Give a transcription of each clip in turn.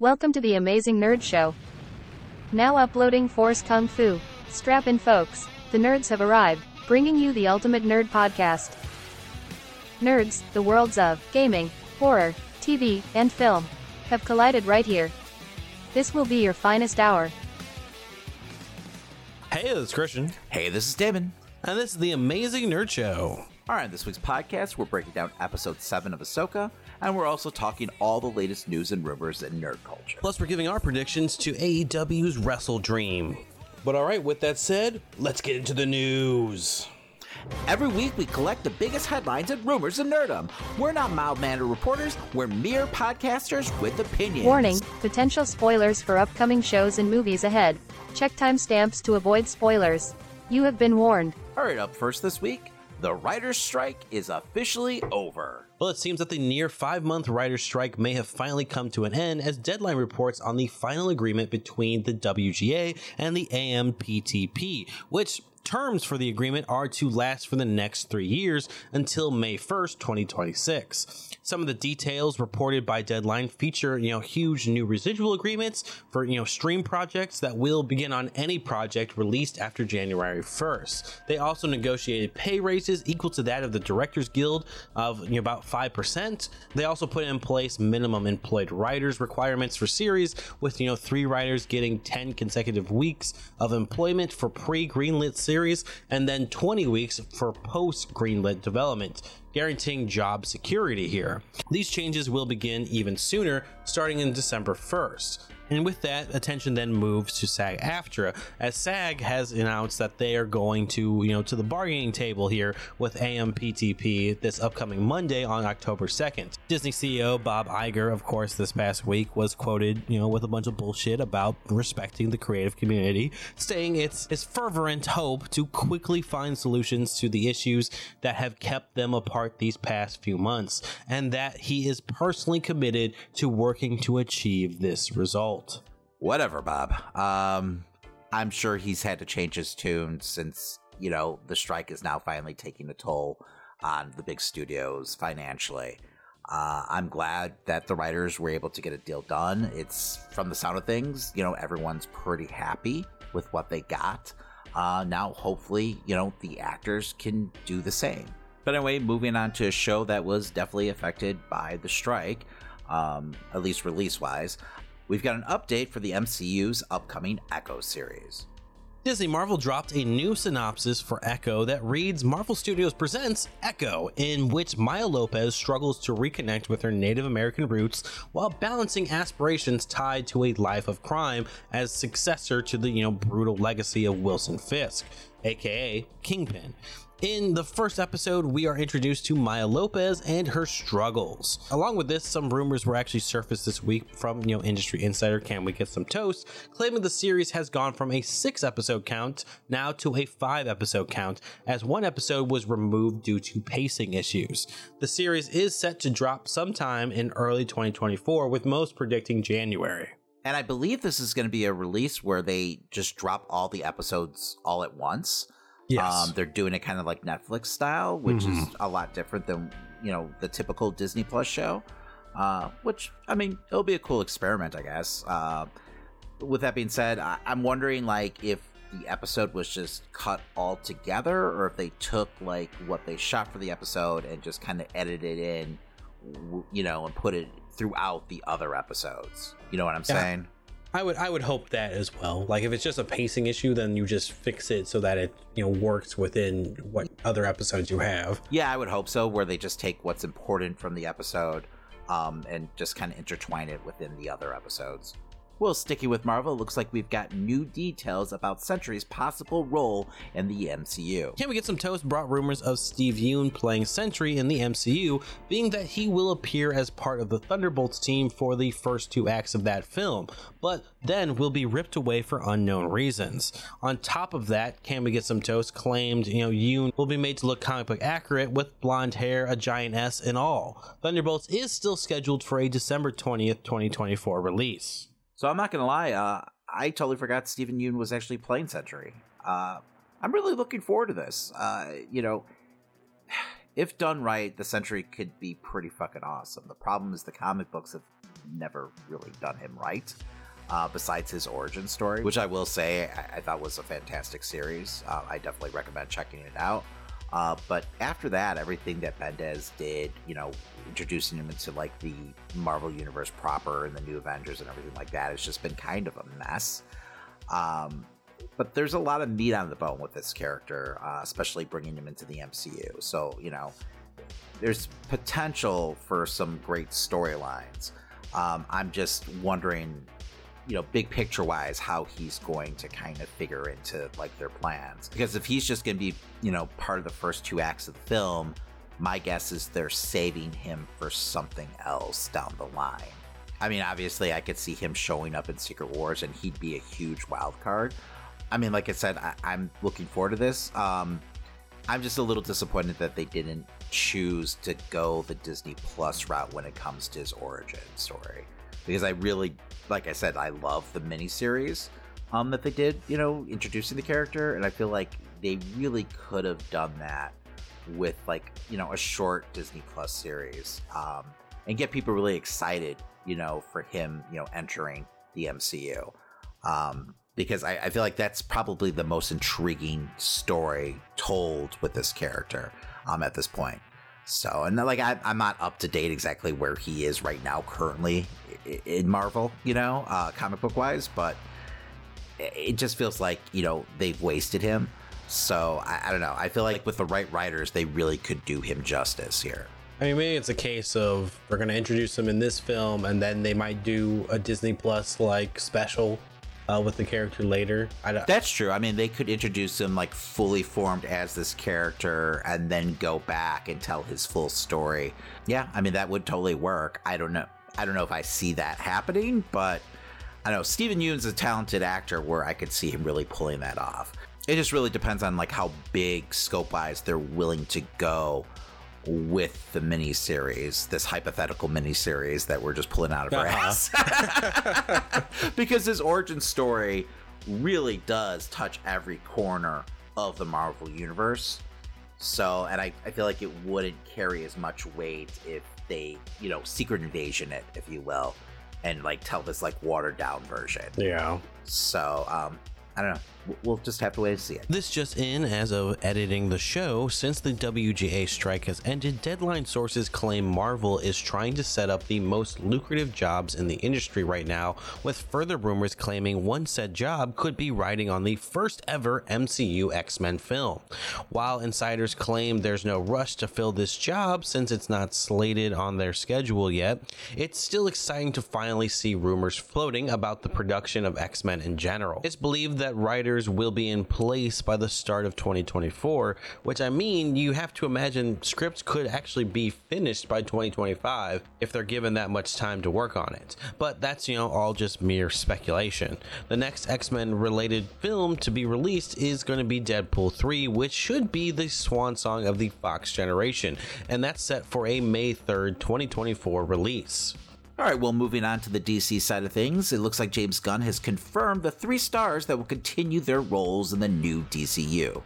Welcome to the Amazing Nerd Show. Now uploading Force Kung Fu. Strap in, folks. The nerds have arrived, bringing you the ultimate nerd podcast. Nerds, the worlds of gaming, horror, TV, and film have collided right here. This will be your finest hour. Hey, this is Christian, Hey, this is Damon. and this is the Amazing Nerd Show. All right, this week's podcast, we're breaking down episode 7 of Ahsoka, and we're also talking all the latest news and rumors in nerd culture. Plus, we're giving our predictions to AEW's Wrestle Dream. But all right, with that said, let's get into the news. Every week, we collect the biggest headlines and rumors in nerdom. We're not mild-mannered reporters, we're mere podcasters with opinions. Warning potential spoilers for upcoming shows and movies ahead. Check timestamps to avoid spoilers. You have been warned. All right, up first this week, the writer's strike is officially over. Well, it seems that the near five month writer's strike may have finally come to an end as Deadline reports on the final agreement between the WGA and the AMPTP, which terms for the agreement are to last for the next three years until May 1st, 2026. Some of the details reported by Deadline feature, you know, huge new residual agreements for, you know, stream projects that will begin on any project released after January 1st. They also negotiated pay raises equal to that of the Directors Guild of you know, about 5%. They also put in place minimum employed writers requirements for series with, you know, three writers getting 10 consecutive weeks of employment for pre-greenlit series and then 20 weeks for post-greenlit development guaranteeing job security here. These changes will begin even sooner, starting in December 1st. And with that, attention then moves to SAG AFTRA, as SAG has announced that they are going to, you know, to the bargaining table here with AMPTP this upcoming Monday on October 2nd. Disney CEO Bob Iger, of course, this past week was quoted, you know, with a bunch of bullshit about respecting the creative community, saying it's his fervent hope to quickly find solutions to the issues that have kept them apart these past few months, and that he is personally committed to working to achieve this result. Whatever, Bob. Um, I'm sure he's had to change his tune since, you know, the strike is now finally taking a toll on the big studios financially. Uh, I'm glad that the writers were able to get a deal done. It's from the sound of things, you know, everyone's pretty happy with what they got. Uh, now, hopefully, you know, the actors can do the same. But anyway, moving on to a show that was definitely affected by the strike, um, at least release wise. We've got an update for the MCU's upcoming Echo series. Disney Marvel dropped a new synopsis for Echo that reads Marvel Studios presents Echo, in which Maya Lopez struggles to reconnect with her Native American roots while balancing aspirations tied to a life of crime as successor to the, you know, brutal legacy of Wilson Fisk, aka Kingpin. In the first episode, we are introduced to Maya Lopez and her struggles. Along with this, some rumors were actually surfaced this week from, you know, industry insider Can We Get Some Toast, claiming the series has gone from a six episode count now to a five episode count, as one episode was removed due to pacing issues. The series is set to drop sometime in early 2024, with most predicting January. And I believe this is going to be a release where they just drop all the episodes all at once. Um, they're doing it kind of like Netflix style, which is a lot different than you know the typical Disney Plus show. Uh, which I mean, it'll be a cool experiment, I guess. Uh, with that being said, I- I'm wondering like if the episode was just cut all together, or if they took like what they shot for the episode and just kind of edited in, w- you know, and put it throughout the other episodes. You know what I'm Yeah. saying? I would I would hope that as well. Like if it's just a pacing issue, then you just fix it so that it you know works within what other episodes you have. Yeah, I would hope so. Where they just take what's important from the episode, um, and just kind of intertwine it within the other episodes. Well, sticking with Marvel, looks like we've got new details about Sentry's possible role in the MCU. Can we get some toast? Brought rumors of Steve Yeun playing Sentry in the MCU, being that he will appear as part of the Thunderbolts team for the first two acts of that film, but then will be ripped away for unknown reasons. On top of that, Can we get some toast? Claimed, you know, Yeun will be made to look comic book accurate with blonde hair, a giant S, and all. Thunderbolts is still scheduled for a December 20th, 2024 release. So I'm not gonna lie, uh, I totally forgot Steven Yeun was actually playing Sentry. Uh, I'm really looking forward to this. Uh, you know, if done right, the Sentry could be pretty fucking awesome. The problem is the comic books have never really done him right. Uh, besides his origin story, which I will say I, I thought was a fantastic series. Uh, I definitely recommend checking it out. Uh, but after that, everything that Bendis did, you know, introducing him into like the Marvel Universe proper and the new Avengers and everything like that, has just been kind of a mess. Um, but there's a lot of meat on the bone with this character, uh, especially bringing him into the MCU. So, you know, there's potential for some great storylines. Um, I'm just wondering, you know, big picture wise, how he's going to kind of figure into like their plans. Because if he's just going to be, you know, part of the first two acts of the film, my guess is they're saving him for something else down the line. I mean, obviously, I could see him showing up in Secret Wars and he'd be a huge wild card. I mean, like I said, I, am looking forward to this. Um, I'm just a little disappointed that they didn't choose to go the Disney Plus route when it comes to his origin story. Because I really, like I said, I love the miniseries um, that they did, you know, introducing the character. And I feel like they really could have done that with, like, you know, a short Disney Plus series um, and get people really excited, you know, for him, you know, entering the MCU. Um, because I, I, feel like that's probably the most intriguing story told with this character um, at this point. So, and like I, am not up to date exactly where he is right now, currently in Marvel, you know, uh, comic book wise, but it just feels like you know they've wasted him. So I, I don't know. I feel like with the right writers, they really could do him justice here. I mean, maybe it's a case of we're going to introduce him in this film, and then they might do a Disney Plus like special uh, with the character later. That's true. I mean, they could introduce him like fully formed as this character and then go back and tell his full story. Yeah, I mean that would totally work. I don't know. I don't know if I see that happening, but I know Steven Yeun's a talented actor where I could see him really pulling that off. It just really depends on like how big scope wise they're willing to go with the mini series, this hypothetical mini series that we're just pulling out of our uh-huh. ass. because his origin story really does touch every corner of the Marvel universe. So, and I, I feel like it wouldn't carry as much weight if they, you know, secret invasion it, if you will, and like tell this like watered down version. Yeah. So, um, I don't know. We'll just have to wait and see it. This just in as of editing the show, since the WGA strike has ended, deadline sources claim Marvel is trying to set up the most lucrative jobs in the industry right now, with further rumors claiming one said job could be writing on the first ever MCU X Men film. While insiders claim there's no rush to fill this job since it's not slated on their schedule yet, it's still exciting to finally see rumors floating about the production of X Men in general. It's believed that writers will be in place by the start of 2024, which I mean, you have to imagine scripts could actually be finished by 2025 if they're given that much time to work on it. But that's, you know, all just mere speculation. The next X Men related film to be released is going to be Deadpool 3, which should be the swan song of the Fox generation, and that's set for a May 3rd, 2024 release. All right, well, moving on to the DC side of things, it looks like James Gunn has confirmed the three stars that will continue their roles in the new DCU.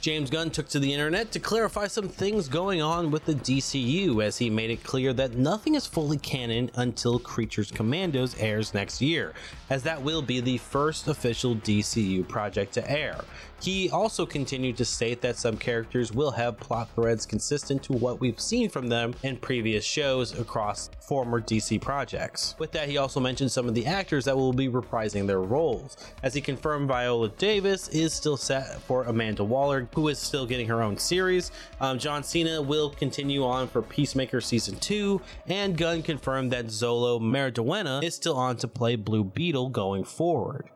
James Gunn took to the internet to clarify some things going on with the DCU as he made it clear that nothing is fully canon until Creatures Commandos airs next year, as that will be the first official DCU project to air. He also continued to state that some characters will have plot threads consistent to what we've seen from them in previous shows across former DC projects. With that, he also mentioned some of the actors that will be reprising their roles, as he confirmed Viola Davis is still set for Amanda Waller, who is still getting her own series. Um, John Cena will continue on for Peacemaker Season 2, and Gunn confirmed that Xolo Maridueña is still on to play Blue Beetle going forward.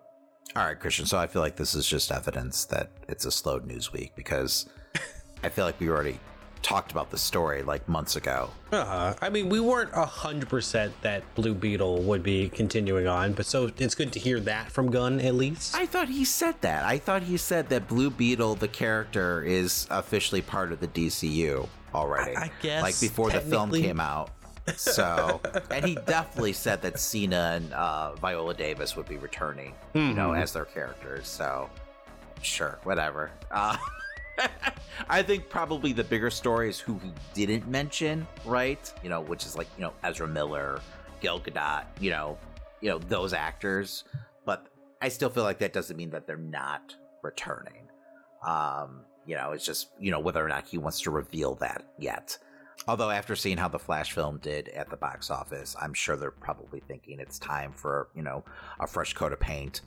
All right, Christian. So I feel like this is just evidence that it's a slow news week because I feel like we already talked about the story like months ago. Uh-huh. I mean, we weren't a hundred percent that Blue Beetle would be continuing on, but so it's good to hear that from Gunn at least. I thought he said that. I thought he said that Blue Beetle, the character, is officially part of the DCU already. I, I guess like before the film came out. So, and he definitely said that Cena and uh, Viola Davis would be returning, mm-hmm. you know, mm-hmm. as their characters. So, sure, whatever. Uh, I think probably the bigger story is who he didn't mention, right? You know, which is like you know Ezra Miller, Gal Gadot, you know, you know those actors, but I still feel like that doesn't mean that they're not returning. Um, you know, it's just you know whether or not he wants to reveal that yet. Although after seeing how the Flash film did at the box office, I'm sure they're probably thinking it's time for you know a fresh coat of paint.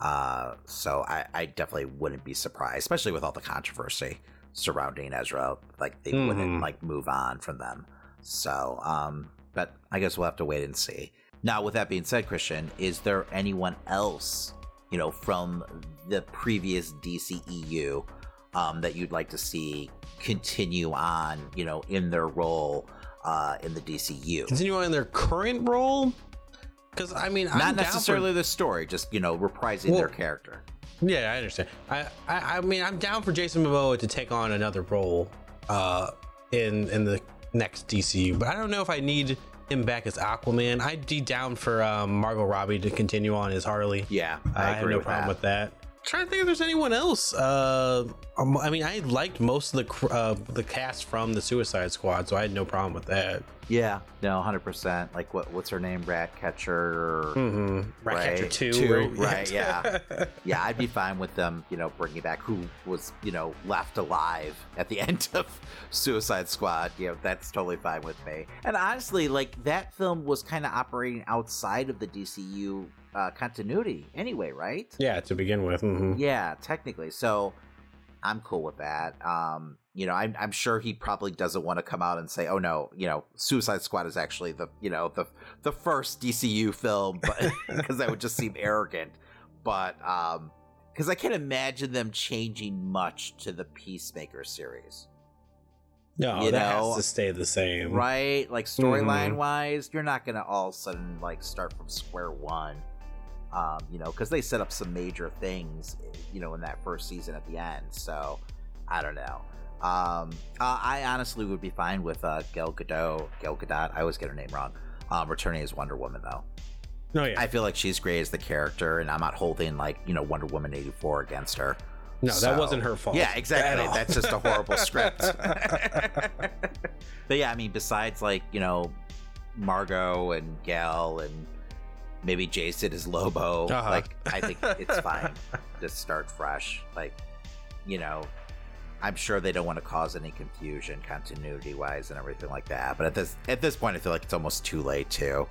Uh, so I, I definitely wouldn't be surprised, especially with all the controversy surrounding Ezra. Like they Mhm. wouldn't like move on from them. So, um, but I guess we'll have to wait and see. Now, with that being said, Christian, is there anyone else, you know, from the previous DCEU um, that you'd like to see continue on, you know, in their role uh, in the DCU? Continue on in their current role? Because I mean, I'm Not for- necessarily the story, just you know, reprising Well- their character. Yeah, I understand. I, I, I mean, I'm down for Jason Momoa to take on another role uh, in in the next DCU, but I don't know if I need him back as Aquaman. I'd be down for um, Margot Robbie to continue on as Harley. Yeah, I, I, have no problem that. with that. Trying to think if there's anyone else. Uh, um, I mean, I liked most of the uh, the cast from the Suicide Squad, so I had no problem with that. Yeah, no, hundred percent. Like what? What's her name? Ratcatcher. Mm-hmm. Ratcatcher Right, two, two, right, yeah. yeah, I'd be fine with them. You know, bringing back who was you know left alive at the end of Suicide Squad. You know, that's totally fine with me. And honestly, like that film was kind of operating outside of the DCU uh, continuity anyway, right? yeah, to begin with. hmm Yeah, technically. So I'm cool with that. Um, you know, I'm, I'm sure he probably doesn't want to come out and say, "Oh no, you know, Suicide Squad is actually the you know the the first DCU film," but because that would just seem arrogant. But um, because I can't imagine them changing much to the Peacemaker series, No, You that know, has to stay the same. right? Like storyline wise, you're not gonna all of a sudden like start from square one. Um, you know, because they set up some major things, you know, in that first season at the end. So I don't know. Um, uh, I honestly would be fine with uh, Gal Gadot. Gal Gadot. I always get her name wrong. Um, returning as Wonder Woman though. No, yeah. I feel like she's great as the character, and I'm not holding like you know Wonder Woman eighty four against her. no, so- that wasn't her fault. Yeah, exactly. That's just a horrible script. but yeah, I mean, besides like you know Margot and Gal and maybe Jason as Lobo, Uh-huh. like I think it's fine to start fresh. Like you know, I'm sure they don't want to cause any confusion continuity wise and everything like that. But at this at this point, I feel like it's almost too late too.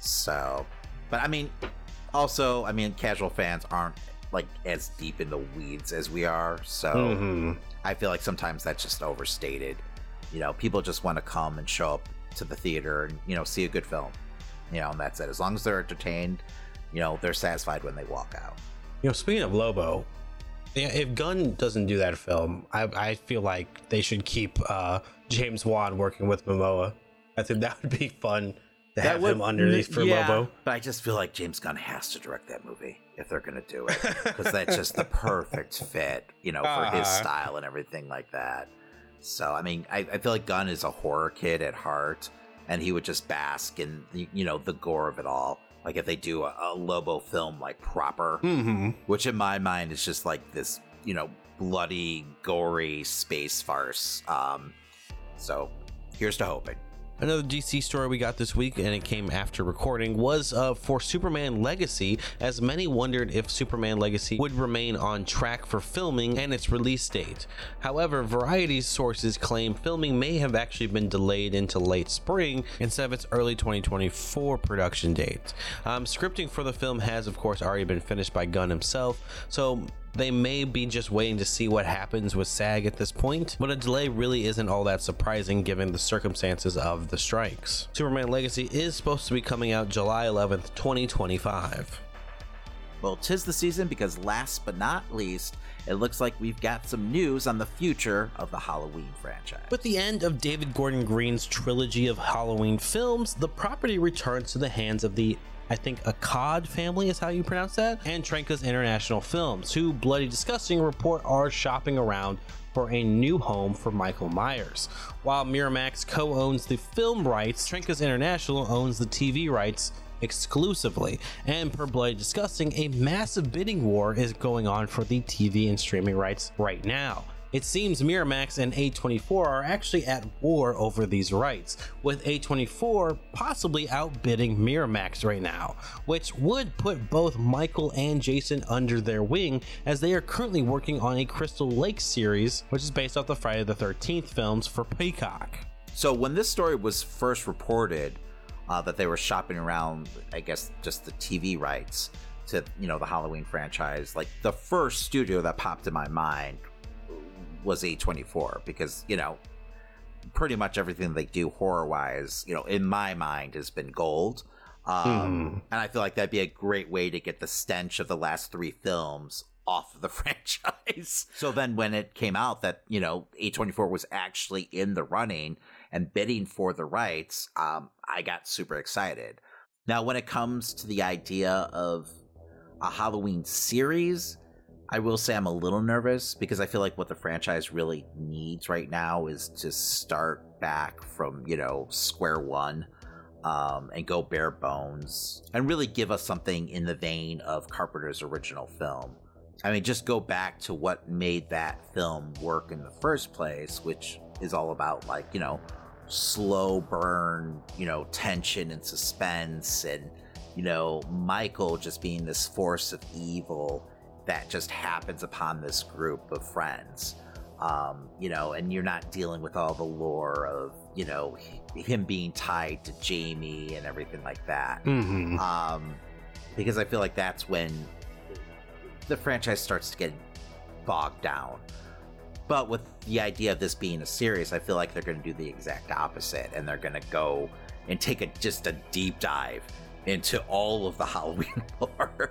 So, but I mean, also, I mean, casual fans aren't like as deep in the weeds as we are. So Mhm. I feel like sometimes that's just overstated. You know, people just want to come and show up to the theater and you know see a good film. You know, and that's it. As long as they're entertained, you know, they're satisfied when they walk out. You know, speaking of Lobo, if Gunn doesn't do that film, I, I feel like they should keep uh, James Wan working with Momoa. I think that would be fun to have him underneath for yeah, Lobo. But I just feel like James Gunn has to direct that movie if they're going to do it because that's just the perfect fit, you know, for his Uh-huh. style and everything like that. So I mean, I, I feel like Gunn is a horror kid at heart, and he would just bask in you know the gore of it all. Like if they do a, a Lobo film like proper, Mm-hmm. which in my mind is just like this, you know, bloody, gory space farce. Um, so here's to hoping. Another DC story we got this week, and it came after recording, was uh, for Superman Legacy, as many wondered if Superman Legacy would remain on track for filming and its release date. However, Variety's sources claim filming may have actually been delayed into late spring instead of its early 2024 production date. Um, scripting for the film has, of course, already been finished by Gunn himself, so they may be just waiting to see what happens with SAG at this point, but a delay really isn't all that surprising given the circumstances of the strikes. Superman Legacy is supposed to be coming out July 11th, 2025. Well, tis the season because last but not least, it looks like we've got some news on the future of the Halloween franchise. With the end of David Gordon Green's trilogy of Halloween films, the property returns to the hands of the I think Akkad family is how you pronounce that, and Trancas International Films, who Bloody Disgusting report are shopping around for a new home for Michael Myers. While Miramax co-owns the film rights, Trancas International owns the TV rights exclusively. And per Bloody Disgusting, a massive bidding war is going on for the TV and streaming rights right now. It seems Miramax and A24 are actually at war over these rights, with A24 possibly outbidding Miramax right now, which would put both Michael and Jason under their wing as they are currently working on a Crystal Lake series, which is based off the Friday the 13th films for Peacock. So when this story was first reported, uh, that they were shopping around, I guess, just the TV rights to you know the Halloween franchise. Like the first studio that popped in my mind was A24 because you know pretty much everything they do horror wise, you know, in my mind has been gold. Um, mm. And I feel like that'd be a great way to get the stench of the last three films off of the franchise. So then when it came out that, you know, A24 was actually in the running and bidding for the rights, um, I got super excited. Now, when it comes to the idea of a Halloween series, I will say I'm a little nervous because I feel like what the franchise really needs right now is to start back from, you know, square one um, and go bare bones and really give us something in the vein of Carpenter's original film. I mean, just go back to what made that film work in the first place, which is all about, like, you know, slow burn, you know, tension and suspense, and, you know, Michael just being this force of evil that just happens upon this group of friends. Um, you know, and you're not dealing with all the lore of, you know, him being tied to Jamie and everything like that. Mm-hmm. Um, because I feel like that's when the franchise starts to get bogged down. But with the idea of this being a series, I feel like they're going to do the exact opposite, and they're going to go and take a just a deep dive into all of the Halloween lore,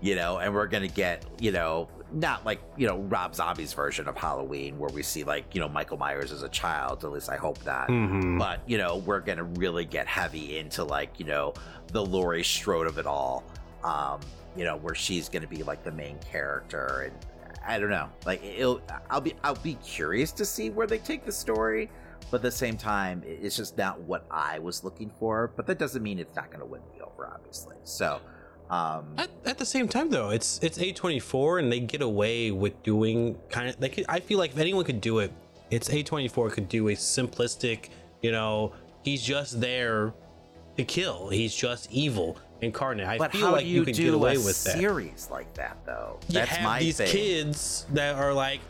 you know, and we're going to get, you know, not like, you know, Rob Zombie's version of Halloween where we see like, you know, Michael Myers as a child, at least I hope not. Mm-hmm. But, you know, we're going to really get heavy into like, you know, the Laurie Strode of it all. Um, you know, where she's going to be like the main character and I don't know. Like it'll, I'll be, I'll be curious to see where they take the story, but at the same time, it's just not what I was looking for. But that doesn't mean it's not going to win me over, obviously. So, um, at, at, the same time, though, it's it's A twenty four, and they get away with doing kind of like I feel like if anyone could do it, it's A twenty four could do a simplistic, you know, he's just there to kill. He's just evil incarnate. I but feel like you, you could get away with that. Series like that, though. You have my these thing. kids that are like,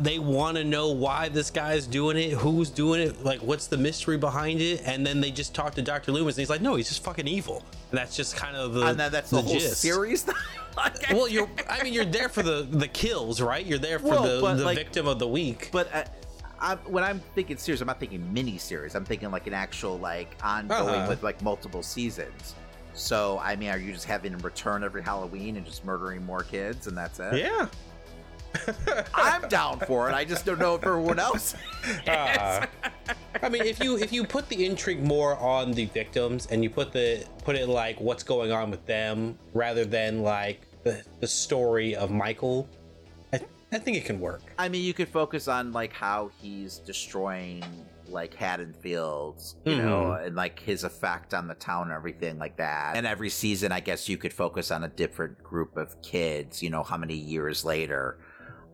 they want to know why this guy's doing it, who's doing it, like what's the mystery behind it, and then they just talk to Doctor Loomis, and he's like, no, he's just fucking evil, and that's just kind of the and then that's the, the whole gist. series. well, you're, I mean, you're there for the the kills, right? You're there for Well, the, the like- victim of the week. but uh, I'm, when I'm thinking series, I'm not thinking mini series. I'm thinking like an actual like ongoing Uh-huh. with like multiple seasons. So I mean, are you just having him return every Halloween and just murdering more kids, and that's it? yeah. I'm down for it. I just don't know if everyone else. Uh, I mean, if you if you put the intrigue more on the victims and you put the put it like what's going on with them rather than like the, the story of Michael, I, I think it can work. I mean, you could focus on like how he's destroying like Haddonfields, you know, and like his effect on the town and everything like that. And every season, I guess you could focus on a different group of kids, you know, how many years later.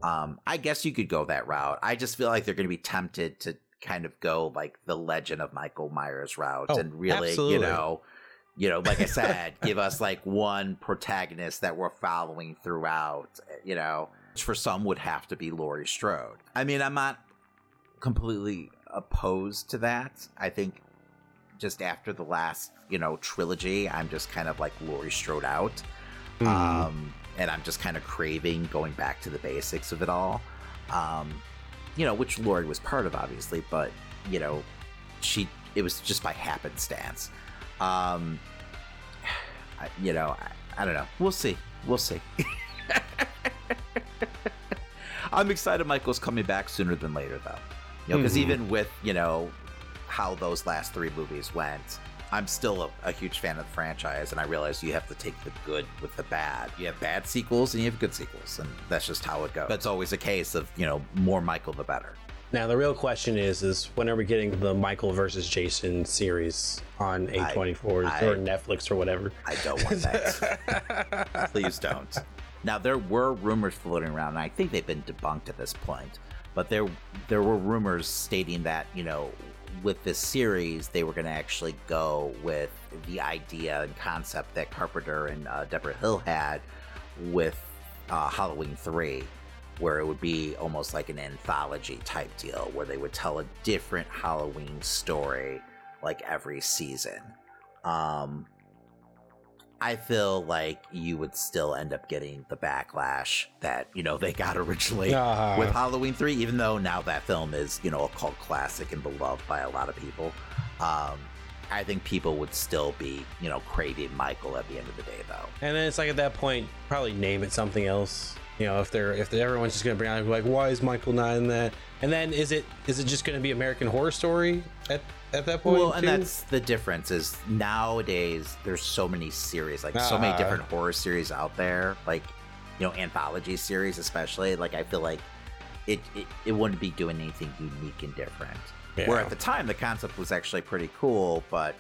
Um, I guess you could go that route. I just feel like they're going to be tempted to kind of go like the legend of Michael Myers route Oh, and really, absolutely. you know, you know, like I said, give us like one protagonist that we're following throughout, you know, which for some would have to be Laurie Strode. I mean, I'm not completely opposed to that. I think just after the last, you know, trilogy, I'm just kind of like Laurie Strode out. Hmm. Um, and I'm just kind of craving going back to the basics of it all. Um, you know, which Laurie was part of, obviously, but, you know, she, it was just by happenstance. Um, I, you know, I, I don't know. We'll see. We'll see. I'm excited Michael's coming back sooner than later, though. You know, because Mhm. even with, you know, how those last three movies went, I'm still a, a huge fan of the franchise, and I realize you have to take the good with the bad. You have bad sequels and you have good sequels, and that's just how it goes. That's always a case of, you know, more Michael the better. Now the real question is: is when are we getting the Michael versus Jason series on A24 I- or Netflix or whatever? I don't want that. Please don't. Now, there were rumors floating around, and I think they've been debunked at this point, but there there were rumors stating that you know with this series they were going to actually go with the idea and concept that Carpenter and uh, Debra Hill had with uh, Halloween three, where it would be almost like an anthology type deal, where they would tell a different Halloween story like every season. Um, I feel like you would still end up getting the backlash that you know they got originally Uh-huh. with Halloween three, even though now that film is you know a cult classic and beloved by a lot of people. Um, I think people would still be you know craving Michael at the end of the day, though. And then it's like at that point, probably name it something else. You know, if they're if everyone's just gonna bring out like, why is Michael not in that? And then is it is it just gonna be American Horror Story at at that point? Well, and that's the difference is nowadays there's so many series, like so many Ah. different horror series out there, like you know anthology series especially. Like I feel like it it, it wouldn't be doing anything unique and different. Where at the time the concept was actually pretty cool, but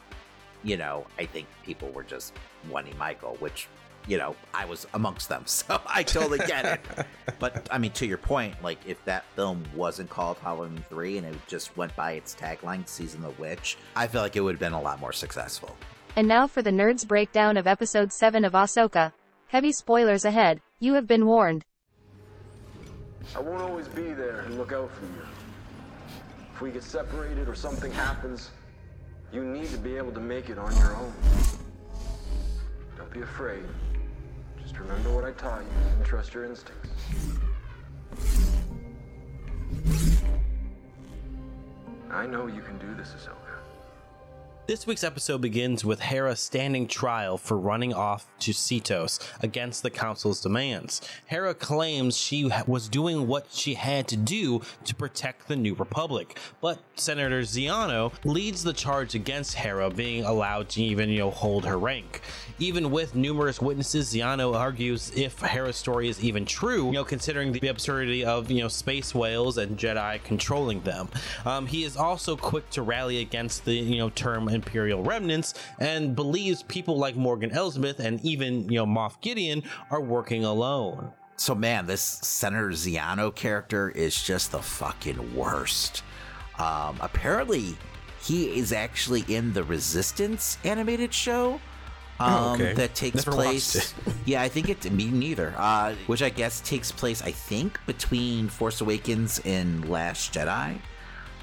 you know I think people were just wanting Michael, which you know I was amongst them, so I totally get it. But I mean, to your point, like if that film wasn't called Halloween Three and it just went by its tagline "Season the Witch," I feel like it would have been a lot more successful. And now for the nerds breakdown of episode 7 of Ahsoka. Heavy spoilers ahead. You have been warned. I won't always be there and look out for you. If we get separated or something happens, you need to be able to make it on your own. Don't be afraid. Just remember what I taught you and trust your instincts. I know you can do this, Ahsoka. This week's episode begins with Hera standing trial for running off to Seatos against the Council's demands. Hera claims she was doing what she had to do to protect the New Republic, but Senator Xiono leads the charge against Hera being allowed to even, you know, hold her rank. Even with numerous witnesses, Xiono argues if Hera's story is even true, you know, considering the absurdity of, you know, space whales and Jedi controlling them. Um, he is also quick to rally against the, you know, term Imperial remnants and believes people like Morgan Elsbeth and even, you know, Moff Gideon are working alone. So man, this Senator Xiono character is just the fucking worst. Um, apparently, he is actually in the Resistance animated show. Um, Oh, okay. That takes Never place. yeah, I think it. Me neither. Uh, which I guess takes place. I think between Force Awakens and Last Jedi.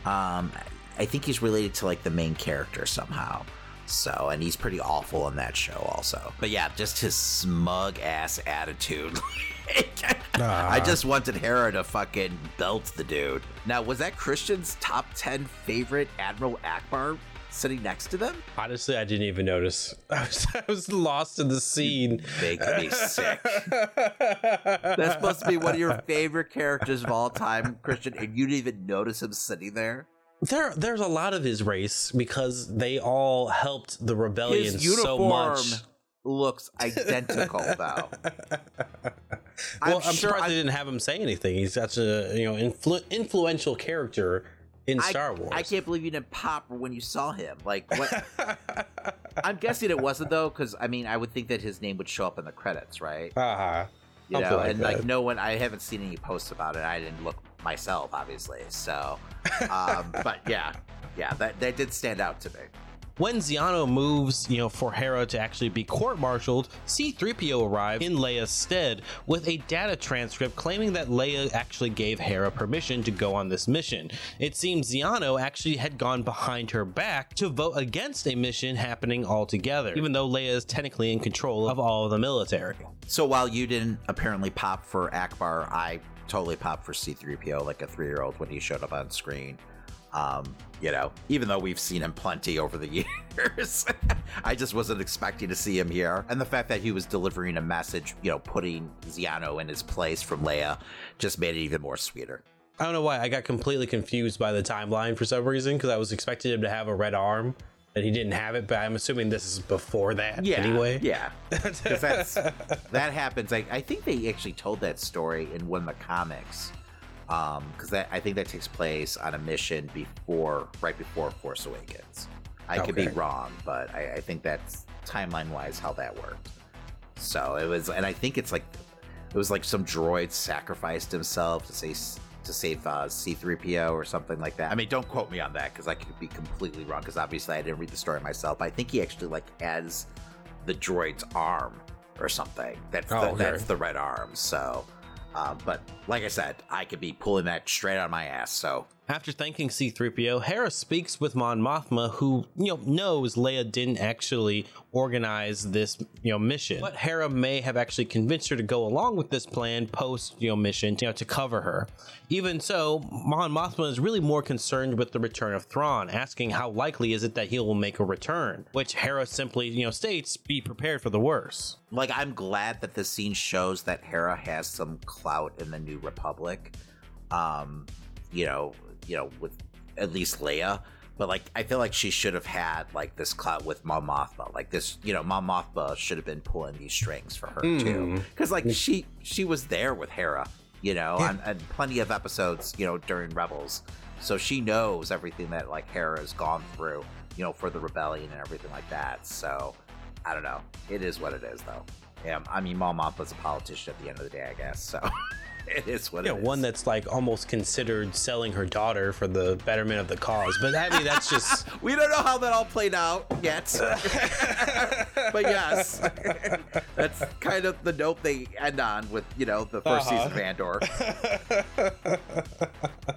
Um, I think he's related to like the main character somehow. So, and he's pretty awful in that show also. But yeah, just his smug ass attitude. I just wanted Hera to fucking belt the dude. Now, was that Christian's top 10 favorite Admiral Ackbar sitting next to them? Honestly, I didn't even notice. I was, I was lost in the scene. Make me sick. That's supposed to be one of your favorite characters of all time, Christian, and you didn't even notice him sitting there. There, there's a lot of his race because they all helped the rebellion His so much. looks identical, though. Well, I'm, surprised they didn't have him say anything. He's such a you know influ- influential character in I- Star Wars. I can't believe you didn't pop when you saw him. Like, what? I'm guessing it wasn't though, because I mean, I would think that his name would show up in the credits, right? Uh-huh. You know, like and like no one, I haven't seen any posts about it. I didn't look myself, obviously. So, um, but yeah, yeah, that that did stand out to me. When Xiono moves, you know, for Hera to actually be court-martialed, C-3PO arrived in Leia's stead with a data transcript claiming that Leia actually gave Hera permission to go on this mission. It seems Xiono actually had gone behind her back to vote against a mission happening altogether, even though Leia is technically in control of all of the military. So while you didn't apparently pop for Ackbar, I totally popped for C3PO like a three year old when he showed up on screen. Um, you know, even though we've seen him plenty over the years, I just wasn't expecting to see him here. And the fact that he was delivering a message, you know, putting Xiono in his place from Leia just made it even more sweeter. I don't know why I got completely confused by the timeline for some reason because I was expecting him to have a red arm and he didn't have it, but I'm assuming this is before that anyway. Yeah. Because that's that happens. I, I think they actually told that story in one of the comics. Um, because that I think that takes place on a mission before right before Force Awakens. I could be wrong, but I, I think that's timeline wise how that worked. So it was and I think it's like it was like some droid sacrificed himself to say to save uh, C3PO or something like that. I mean, don't quote me on that because I could be completely wrong because obviously I didn't read the story myself. I think he actually like has the droid's arm or something. That's Oh, the, okay. that's the red arm. So, uh, but like I said, I could be pulling that straight out of my ass. So After thanking C3PO, Hera speaks with Mon Mothma, who, you know, knows Leia didn't actually organize this, you know, mission. But Hera may have actually convinced her to go along with this plan post, you know, mission, you know, to cover her. Even so, Mon Mothma is really more concerned with the return of Thrawn, asking how likely is it that he will make a return, which Hera simply, you know, states, be prepared for the worst. like I'm glad that this scene shows that Hera has some clout in the New Republic. Um, you know, you know, with at least Leia. But like, I feel like she should have had like this clout with Mon Mothma. Like this, you know, Mon Mothma should have been pulling these strings for her too, hmm. because like she she was there with Hera, you know, and plenty of episodes, you know, during Rebels. So she knows everything that like Hera has gone through, you know, for the rebellion and everything like that. So I don't know. It is what it is, though. Yeah, I mean, Mon Mothma's a politician at the end of the day, I guess. So it is what Yeah, it is. one that's like almost considered selling her daughter for the betterment of the cause. But I mean, that's just. we don't know how that all played out yet. but yes, that's kind of the note they end on with, you know, the 1st season of Andor.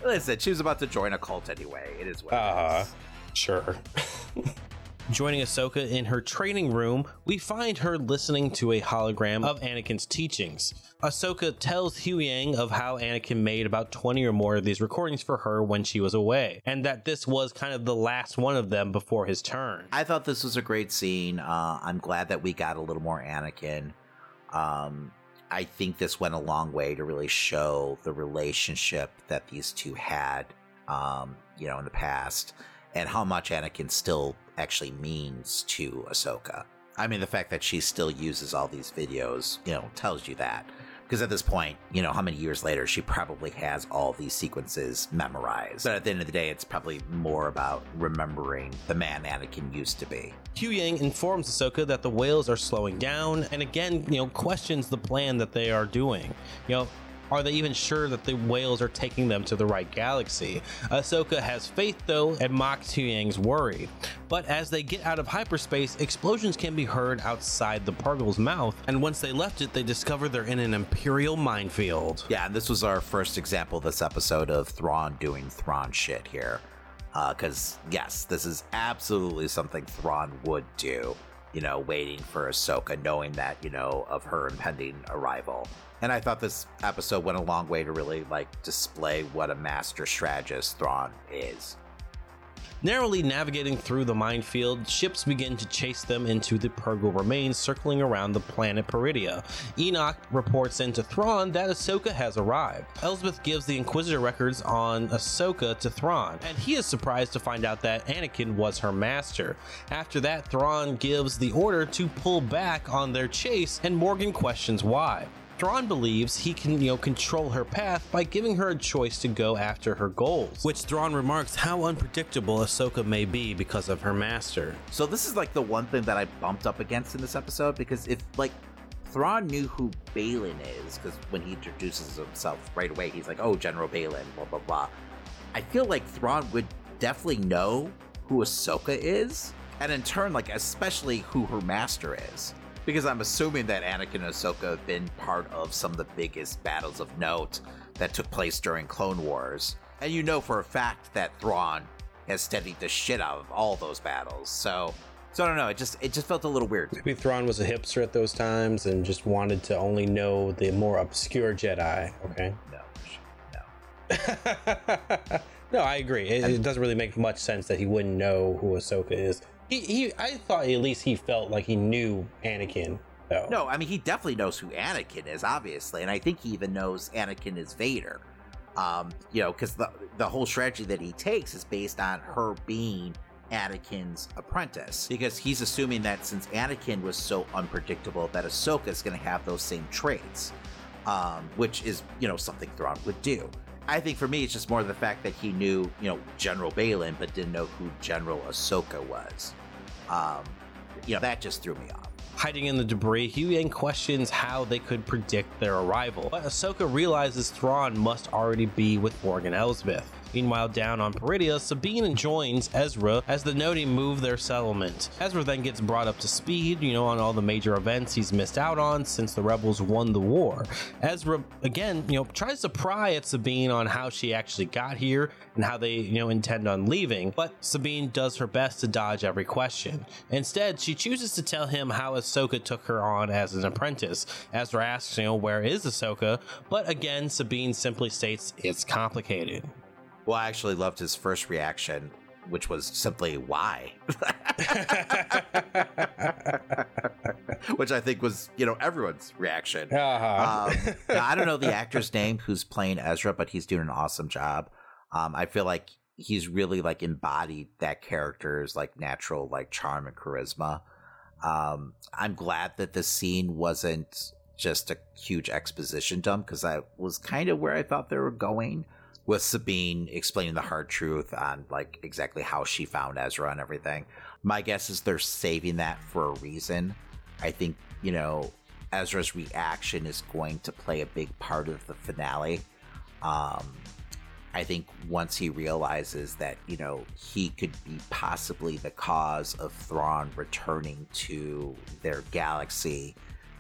Listen, she was about to join a cult anyway. It is what it Uh, is. sure. Joining Ahsoka in her training room, we find her listening to a hologram of Anakin's teachings. Ahsoka tells Huyang of how Anakin made about 20 or more of these recordings for her when she was away, and that this was kind of the last one of them before his turn. I thought this was a great scene. Uh, I'm glad that we got a little more Anakin. Um, I think this went a long way to really show the relationship that these two had, um, you know, in the past, and how much Anakin still actually means to Ahsoka. I mean, the fact that she still uses all these videos, you know, tells you that. Because at this point, you know, how many years later, she probably has all these sequences memorized. But at the end of the day, it's probably more about remembering the man Anakin used to be. Huyang informs Ahsoka that the whales are slowing down, and again, you know, questions the plan that they are doing. You know, are they even sure that the whales are taking them to the right galaxy? Ahsoka has faith though and mocks Huyang's worry. But as they get out of hyperspace, explosions can be heard outside the Purrgil's mouth, and once they left it, they discover they're in an Imperial minefield. Yeah, and this was our first example this episode of Thrawn doing Thrawn shit here. Uh, because, yes, this is absolutely something Thrawn would do, you know, waiting for Ahsoka, knowing that, you know, of her impending arrival. And I thought this episode went a long way to really, like, display what a master strategist Thrawn is. Narrowly navigating through the minefield, ships begin to chase them into the Purrgil remains circling around the planet Peridea. Enoch reports into Thrawn that Ahsoka has arrived. Elsbeth gives the Inquisitor records on Ahsoka to Thrawn, and he is surprised to find out that Anakin was her master. After that, Thrawn gives the order to pull back on their chase, and Morgan questions why. Thrawn believes he can, you know, control her path by giving her a choice to go after her goals. Which Thrawn remarks how unpredictable Ahsoka may be because of her master. So this is like the one thing that I bumped up against in this episode because if like Thrawn knew who Baylan is, because when he introduces himself right away, he's like, "Oh, General Baylan," blah blah blah. I feel like Thrawn would definitely know who Ahsoka is, and in turn, like especially who her master is, because I'm assuming that Anakin and Ahsoka have been part of some of the biggest battles of note that took place during Clone Wars, and you know for a fact that Thrawn has studied the shit out of all those battles. So, so I don't know. It just it just felt a little weird. Maybe Thrawn was a hipster at those times and just wanted to only know the more obscure Jedi. Okay. No, no. no, I agree. It, it doesn't really make much sense that he wouldn't know who Ahsoka is. He, he, I thought at least he felt like he knew Anakin. Though. No, I mean he definitely knows who Anakin is, obviously, and I think he even knows Anakin is Vader. Um, you know, because the the whole strategy that he takes is based on her being Anakin's apprentice, because he's assuming that since Anakin was so unpredictable, that Ahsoka is going to have those same traits, um, which is you know something Thrawn would do. I think for me, it's just more the fact that he knew you know General Baylan, but didn't know who General Ahsoka was. Um, you know, that just threw me off. Hiding in the debris, Huyang questions how they could predict their arrival. But Ahsoka realizes Thrawn must already be with Morgan Elsbeth. Meanwhile, down on Peridea, Sabine joins Ezra as the Noti move their settlement. Ezra then gets brought up to speed, you know, on all the major events he's missed out on since the rebels won the war. Ezra, again, you know, tries to pry at Sabine on how she actually got here and how they, you know, intend on leaving, but Sabine does her best to dodge every question. Instead, she chooses to tell him how Ahsoka took her on as an apprentice. Ezra asks, you know, where is Ahsoka? But again, Sabine simply states it's complicated. Well, I actually loved his first reaction, which was simply why. which I think was, you know, everyone's reaction. Uh-huh. Um, I don't know the actor's name who's playing Ezra, but he's doing an awesome job. Um, I feel like he's really like embodied that character's like natural like charm and charisma. Um, I'm glad that the scene wasn't just a huge exposition dump because I was kind of where I thought they were going with Sabine explaining the hard truth on like exactly how she found Ezra and everything. My guess is they're saving that for a reason. I think, you know, Ezra's reaction is going to play a big part of the finale. Um, I think once he realizes that, you know, he could be possibly the cause of Thrawn returning to their galaxy,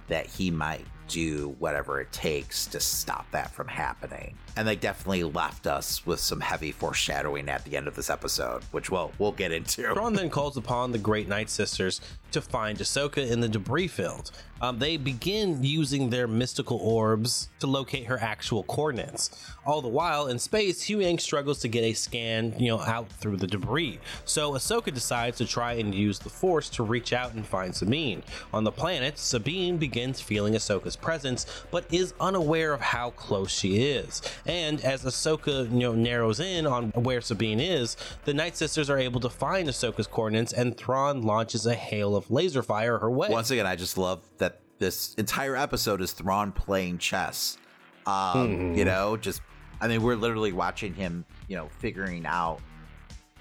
that he might do whatever it takes to stop that from happening. And they definitely left us with some heavy foreshadowing at the end of this episode, which we'll we'll get into. Thrawn then calls upon the Great Night Sisters to find Ahsoka in the debris field. Um, they begin using their mystical orbs to locate her actual coordinates. All the while in space, Huyang struggles to get a scan, you know, out through the debris. So Ahsoka decides to try and use the Force to reach out and find Sabine. On the planet, Sabine begins feeling Ahsoka's presence, but is unaware of how close she is. And as Ahsoka, you know, narrows in on where Sabine is, the Night Sisters are able to find Ahsoka's coordinates, and Thrawn launches a hail of laser fire her way. Once again, I just love that this entire episode is Thrawn playing chess. Um, You know, just I mean, we're literally watching him, you know, figuring out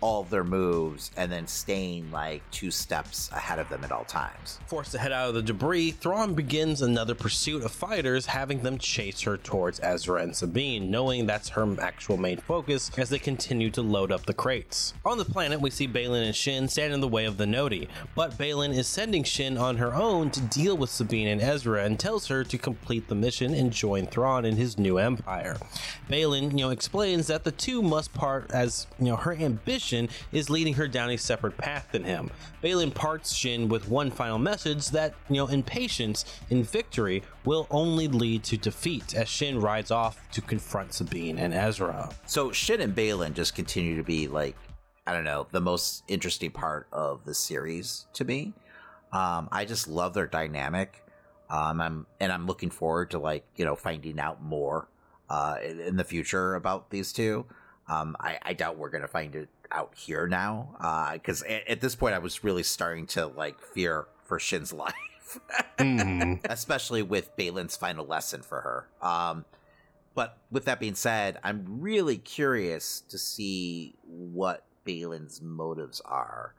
all of their moves and then staying like two steps ahead of them at all times. Forced to head out of the debris, Thrawn begins another pursuit of fighters, having them chase her towards Ezra and Sabine, knowing that's her actual main focus as they continue to load up the crates. On the planet, we see Baylan and Shin stand in the way of the Noti, but Baylan is sending Shin on her own to deal with Sabine and Ezra and tells her to complete the mission and join Thrawn in his new empire. Baylan, you know, explains that the two must part as, you know, her ambition is leading her down a separate path than him. Baylan parts Shin with one final message that, you know, impatience in victory will only lead to defeat as Shin rides off to confront Sabine and Ezra. So Shin and Baylan just continue to be like, I don't know, the most interesting part of the series to me. Um, I just love their dynamic. Um, I'm and I'm looking forward to like you know finding out more uh, in, in the future about these two. Um, I, I doubt we're gonna find it out here now because at, at this point I was really starting to like fear for Shin's life, especially with Baylan's final lesson for her. Um, but with that being said, I'm really curious to see what Baylan's motives are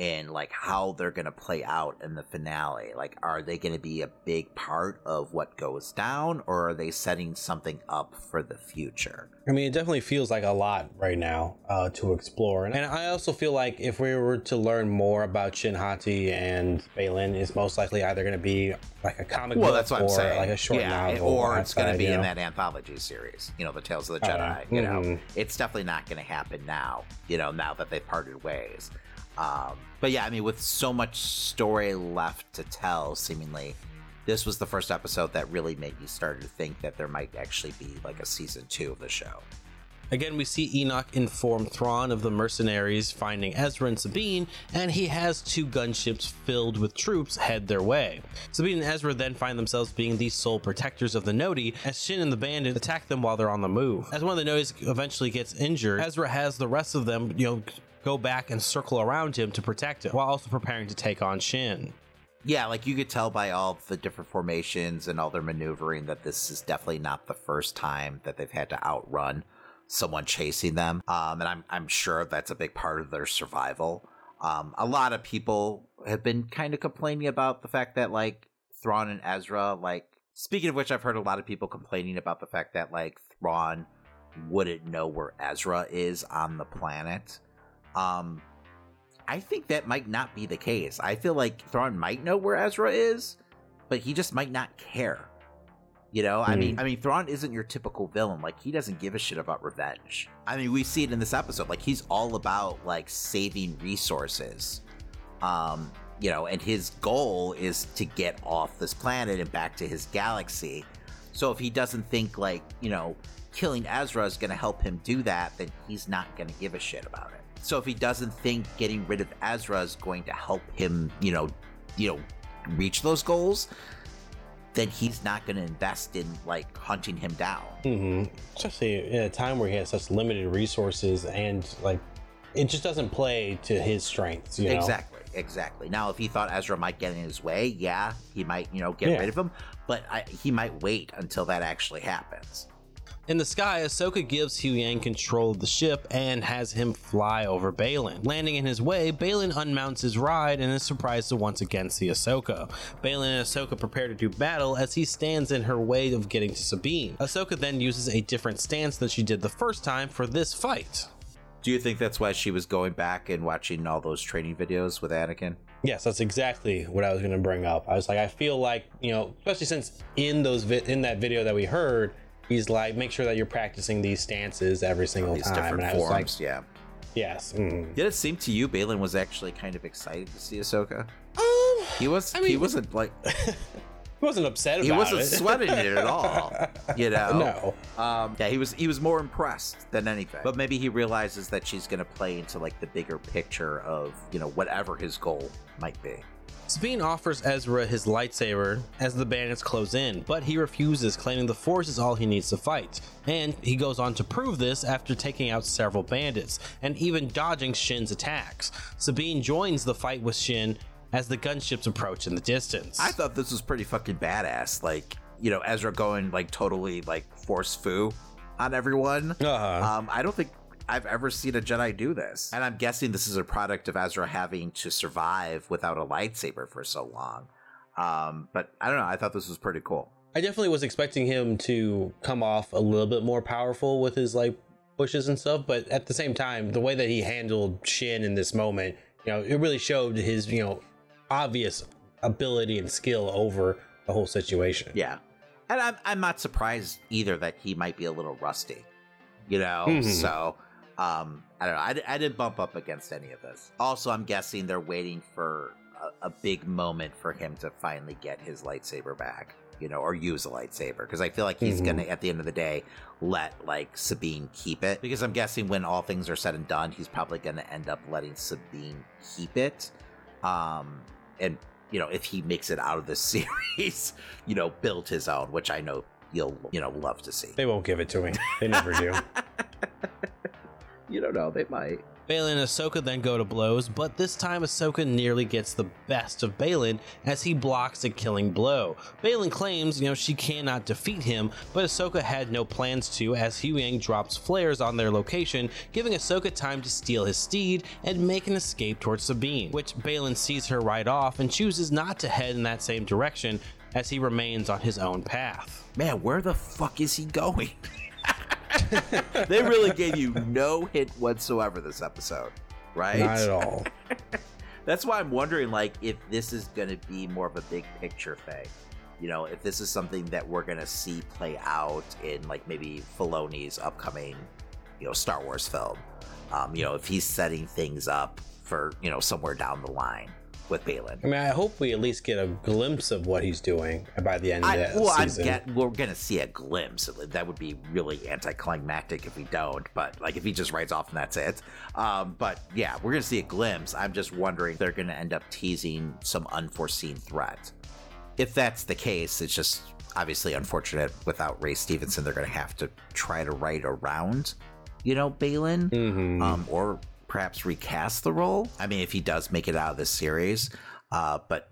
and like how they're going to play out in the finale. Like, are they going to be a big part of what goes down or are they setting something up for the future? I mean, it definitely feels like a lot right now uh, to explore. And I also feel like if we were to learn more about Shin Hati and Baylan, it's most likely either going to be like a comic Well, book that's what or I'm saying. like a short yeah, novel. or it's going to be you in that anthology series, you know, the Tales of the Oh, Jedi. You know, Mhm. it's definitely not going to happen now. You know, now that they've parted ways. Um, but yeah, I mean, with so much story left to tell, seemingly, this was the first episode that really made me start to think that there might actually be like a season two of the show. Again, we see Enoch inform Thrawn of the mercenaries finding Ezra and Sabine, and he has two gunships filled with troops head their way. Sabine and Ezra then find themselves being the sole protectors of the Noti, as Shin and the bandit attack them while they're on the move. As one of the Notis eventually gets injured, Ezra has the rest of them, you know, go back and circle around him to protect him, while also preparing to take on Shin. Yeah, like you could tell by all the different formations and all their maneuvering that this is definitely not the first time that they've had to outrun someone chasing them. Um, and I'm I'm sure that's a big part of their survival. Um, a lot of people have been kind of complaining about the fact that like Thrawn and Ezra, like speaking of which, I've heard a lot of people complaining about the fact that like Thrawn wouldn't know where Ezra is on the planet. Um, I think that might not be the case. I feel like Thrawn might know where Ezra is, but he just might not care. You know, I mean, I mean, Thrawn isn't your typical villain. Like, he doesn't give a shit about revenge. I mean, we see it in this episode. Like, he's all about like saving resources. Um, you know, and his goal is to get off this planet and back to his galaxy. So if he doesn't think like, you know, killing Ezra is going to help him do that, then he's not going to give a shit about it. So if he doesn't think getting rid of Ezra is going to help him, you know, you know, reach those goals, then he's not going to invest in like hunting him down. Mm-hmm. Especially in a time where he has such limited resources and like it just doesn't play to his strengths. You know? Exactly, exactly. Now, if he thought Ezra might get in his way, yeah, he might, you know, get Yeah. rid of him. But I, he might wait until that actually happens. In the sky, Ahsoka gives Huyang control of the ship and has him fly over Baylan. Landing in his way, Baylan unmounts his ride and is surprised to once again see Ahsoka. Baylan and Ahsoka prepare to do battle as he stands in her way of getting to Sabine. Ahsoka then uses a different stance than she did the first time for this fight. Do you think that's why she was going back and watching all those training videos with Anakin? Yes, that's exactly what I was going to bring up. I was like, I feel like you know, especially since in those vi- in that video that we heard, he's like, make sure that you're practicing these stances every single These time. different and I was like, forms, yeah. yes. mm. Did it seem to you Baylan was actually kind of excited to see Ahsoka? Um, He was. I he wasn't like he wasn't upset about he wasn't it. sweating it at all. You know. no. Um, yeah, he was he was more impressed than anything. But maybe he realizes that she's going to play into like the bigger picture of you know whatever his goal might be. Sabine offers Ezra his lightsaber as the bandits close in, but he refuses, claiming the Force is all he needs to fight. And he goes on to prove this after taking out several bandits and even dodging Shin's attacks. Sabine joins the fight with Shin as the gunships approach in the distance. I thought this was pretty fucking badass. Like you know Ezra going like totally like force foo on everyone. Uh-huh. Um, I don't think I've ever seen a Jedi do this, and I'm guessing this is a product of Ezra having to survive without a lightsaber for so long. Um, but I don't know. I thought this was pretty cool. I definitely was expecting him to come off a little bit more powerful with his like pushes and stuff, but at the same time, the way that he handled Shin in this moment, you know, it really showed his, you know, obvious ability and skill over the whole situation. Yeah, and I'm I'm not surprised either that he might be a little rusty. You know, Mhm. so um, I don't know. I, I didn't bump up against any of this. Also, I'm guessing they're waiting for a, a big moment for him to finally get his lightsaber back. You know, or use a lightsaber because I feel like he's Mhm. gonna at the end of the day let like Sabine keep it because I'm guessing when all things are said and done, he's probably gonna end up letting Sabine keep it. Um, and you know, if he makes it out of this series, you know, build his own, which I know you'll you know love to see. They won't give it to me. They never do. You don't know, they might. Baylan and Ahsoka then go to blows, but this time Ahsoka nearly gets the best of Baylan as he blocks a killing blow. Baylan claims, you know, she cannot defeat him, but Ahsoka had no plans to as Huyang drops flares on their location, giving Ahsoka time to steal his steed and make an escape towards Sabine, which Baylan sees her right off and chooses not to head in that same direction as he remains on his own path. Man, where the fuck is he going? they really gave you no hint whatsoever this episode, right? Not at all. That's why I'm wondering, like, if this is going to be more of a big picture thing. You know, if this is something that we're going to see play out in, like, maybe Filoni's upcoming, you know, Star Wars film. Um, you know, if he's setting things up for, you know, somewhere down the line with Baylan. I mean, I hope we at least get a glimpse of what he's doing by the end of I, the well, I'm season. get, we're gonna see a glimpse. That would be really anticlimactic if we don't. But like, if he just rides off and that's it. Um, but yeah, we're gonna see a glimpse. I'm just wondering if they're gonna end up teasing some unforeseen threat. If that's the case, it's just obviously unfortunate. Without Ray Stevenson, they're gonna have to try to write around, you know, Baylan Mhm. um, or perhaps recast the role. I mean, if he does make it out of this series, uh, but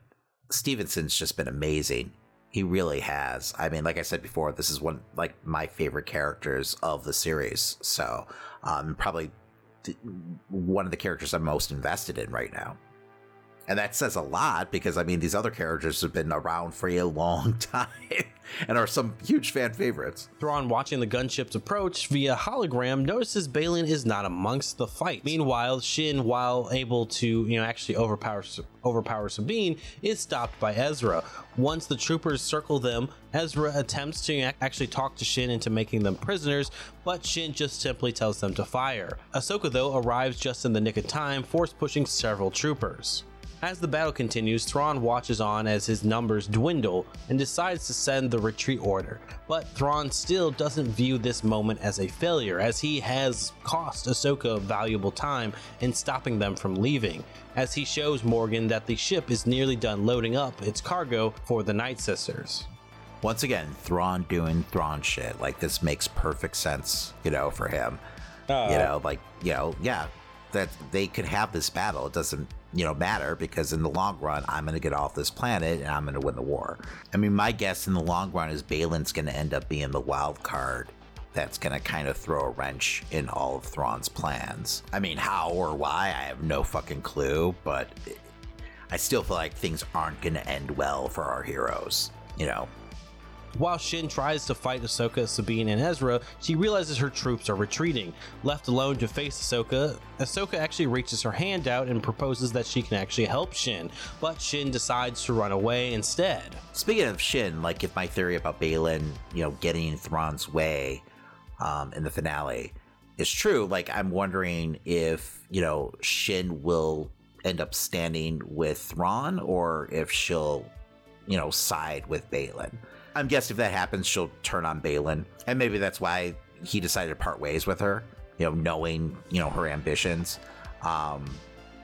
Stevenson's just been amazing. He really has. I mean, like I said before, this is one like my favorite characters of the series. So, um, probably th- one of the characters I'm most invested in right now. And that says a lot because I mean these other characters have been around for a long time and are some huge fan favorites. Thrawn, watching the gunships approach via hologram, notices Baylan is not amongst the fight. Meanwhile, Shin, while able to, you know, actually overpower overpower Sabine, is stopped by Ezra. Once the troopers circle them, Ezra attempts to actually talk to Shin into making them prisoners, but Shin just simply tells them to fire. Ahsoka, though, arrives just in the nick of time, force pushing several troopers. As the battle continues, Thrawn watches on as his numbers dwindle and decides to send the retreat order. But Thrawn still doesn't view this moment as a failure, as he has cost Ahsoka valuable time in stopping them from leaving, as he shows Morgan that the ship is nearly done loading up its cargo for the Night Sisters. Once again, Thrawn doing Thrawn shit. Like, this makes perfect sense, you know, for him. Uh, you know, like, you know, yeah, that they could have this battle. It doesn't you know matter because in the long run i'm going to get off this planet and i'm going to win the war i mean my guess in the long run is Baylan's going to end up being the wild card that's going to kind of throw a wrench in all of Thrawn's plans. I mean, how or why, I have no fucking clue, but I still feel like things aren't going to end well for our heroes, you know? While Shin tries to fight Ahsoka, Sabine, and Ezra, she realizes her troops are retreating. Left alone to face Ahsoka, Ahsoka actually reaches her hand out and proposes that she can actually help Shin, but Shin decides to run away instead. Speaking of Shin, like if my theory about Baylan, you know, getting in Thrawn's way um, in the finale is true, like I'm wondering if, you know, Shin will end up standing with Thrawn or if she'll, you know, side with Baylan. I'm guessing if that happens, she'll turn on Baylan, and maybe that's why he decided to part ways with her. You know, knowing you know her ambitions. Um,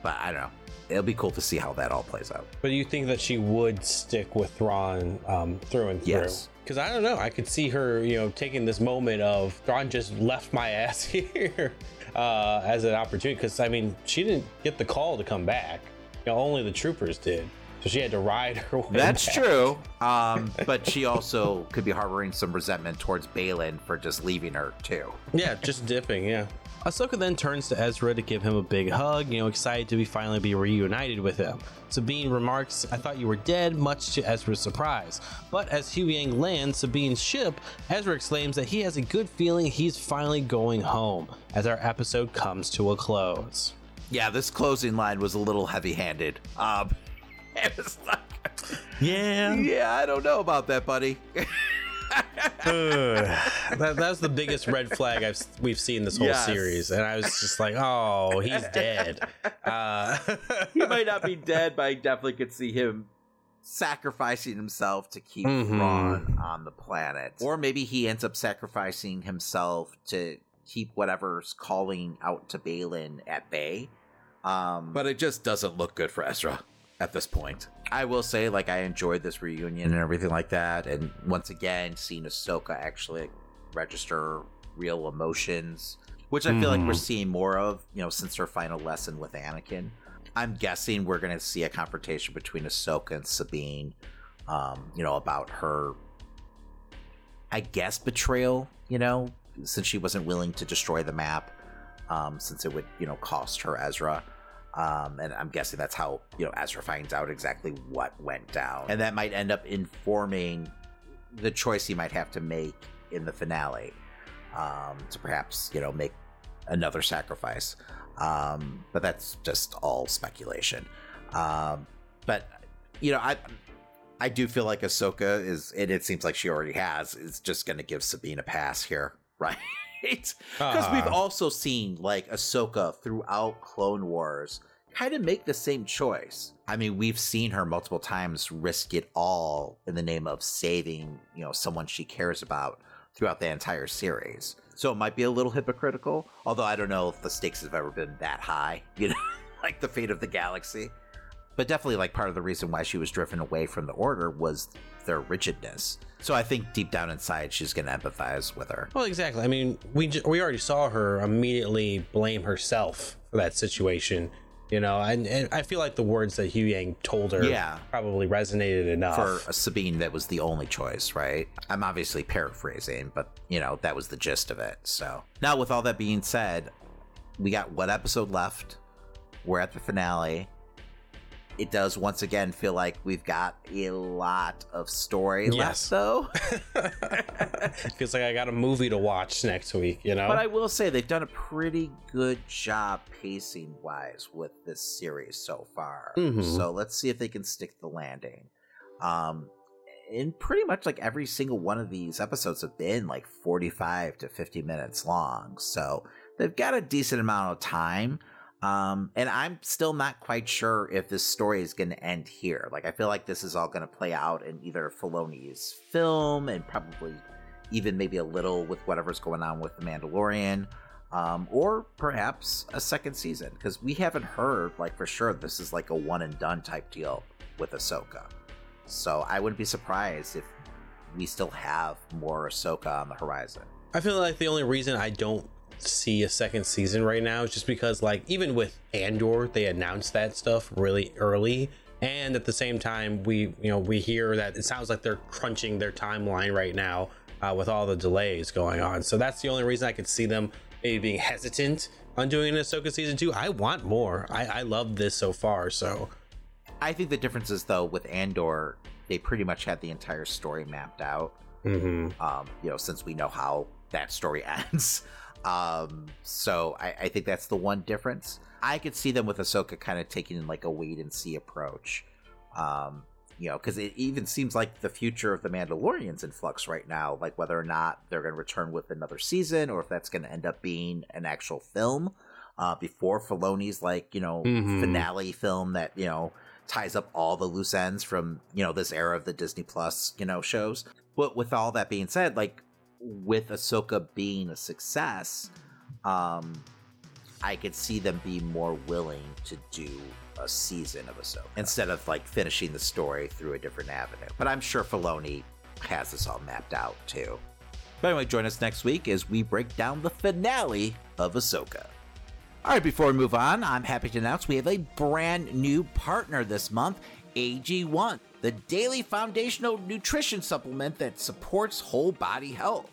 but I don't know. It'll be cool to see how that all plays out. But you think that she would stick with Thrawn um, through and through? Yes. Because I don't know. I could see her, you know, taking this moment of Thrawn just left my ass here uh, as an opportunity. Because I mean, she didn't get the call to come back. You know, only the troopers did so she had to ride her way. That's back. true. Um, but she also could be harboring some resentment towards Baylan for just leaving her too. Yeah, just dipping. Yeah. Ahsoka then turns to Ezra to give him a big hug, you know, excited to be finally be reunited with him. Sabine remarks, I thought you were dead, much to Ezra's surprise. But as Huyang lands Sabine's ship, Ezra exclaims that he has a good feeling he's finally going home as our episode comes to a close. Yeah, this closing line was a little heavy handed. Um, it was like, yeah, yeah, I don't know about that, buddy. that, was the biggest red flag I've we've seen this whole yes. series, and I was just like, "Oh, he's dead." Uh, he might not be dead, but I definitely could see him sacrificing himself to keep mm-hmm. Thrawn on the planet, or maybe he ends up sacrificing himself to keep whatever's calling out to Baylan at bay. Um, but it just doesn't look good for Ezra at this point. I will say, like, I enjoyed this reunion and everything like that. And once again, seeing Ahsoka actually register real emotions, which I feel mm. like we're mm-hmm. seeing more of, you know, since her final lesson with Anakin. I'm guessing we're going to see a confrontation between Ahsoka and Sabine, um, you know, about her, I guess, betrayal, you know, since she wasn't willing to destroy the map, um, since it would, you know, cost her Ezra. Um, and I'm guessing that's how you know Ezra finds out exactly what went down, and that might end up informing the choice he might have to make in the finale um, to perhaps you know make another sacrifice. Um, but that's just all speculation. Um, but you know, I I do feel like Ahsoka is, and it seems like she already has, is just going to give Sabine a pass here, right? Because uh-huh. we've also seen like Ahsoka throughout Clone Wars kind of make the same choice. I mean, we've seen her multiple times risk it all in the name of saving, you know, someone she cares about throughout the entire series. So it might be a little hypocritical, although I don't know if the stakes have ever been that high, you know, like the fate of the galaxy. But definitely, like, part of the reason why she was driven away from the Order was their rigidness. So I think deep down inside, she's going to empathize with her. Well, exactly. I mean, we j- we already saw her immediately blame herself for that situation. You know, and, and I feel like the words that Huyang told her yeah. probably resonated enough. For Sabine, that was the only choice, right? I'm obviously paraphrasing, but, you know, that was the gist of it. So now, with all that being said, we got what episode left? We're at the finale. It does once again feel like we've got a lot of story Yes. left, though. Feels like I got a movie to watch next week, you know? But I will say they've done a pretty good job pacing wise with this series so far. Mhm. So let's see if they can stick the landing. Um, and pretty much like every single one of these episodes have been like 45 to 50 minutes long. So they've got a decent amount of time. Um, and I'm still not quite sure if this story is going to end here. Like, I feel like this is all going to play out in either Filoni's film and probably even maybe a little with whatever's going on with The Mandalorian, um, or perhaps a second season because we haven't heard like for sure this is like a one and done type deal with Ahsoka. So I wouldn't be surprised if we still have more Ahsoka on the horizon. I feel like the only reason I don't see a second season right now is just because, like, even with Andor, they announced that stuff really early. And at the same time, we, you know, we hear that it sounds like they're crunching their timeline right now uh, with all the delays going on. So that's the only reason I could see them maybe being hesitant on doing an Ahsoka season two. I want more. I, I love this so far. So I think the difference is though with Andor, they pretty much had the entire story mapped out. mhm. um, you know, since we know how that story ends. Um, so I, I think that's the one difference. I could see them with Ahsoka kind of taking like a wait and see approach. Um, you know, because it even seems like the future of the Mandalorian's in flux right now, like whether or not they're going to return with another season or if that's going to end up being an actual film uh, before Filoni's like you know Mhm. finale film that you know ties up all the loose ends from you know this era of the Disney Plus you know shows. But with all that being said, like with Ahsoka being a success, um, I could see them be more willing to do a season of Ahsoka instead of like finishing the story through a different avenue. But I'm sure Filoni has this all mapped out too. But anyway, join us next week as we break down the finale of Ahsoka. All right, before we move on, I'm happy to announce we have a brand new partner this month, AG1, the daily foundational nutrition supplement that supports whole body health.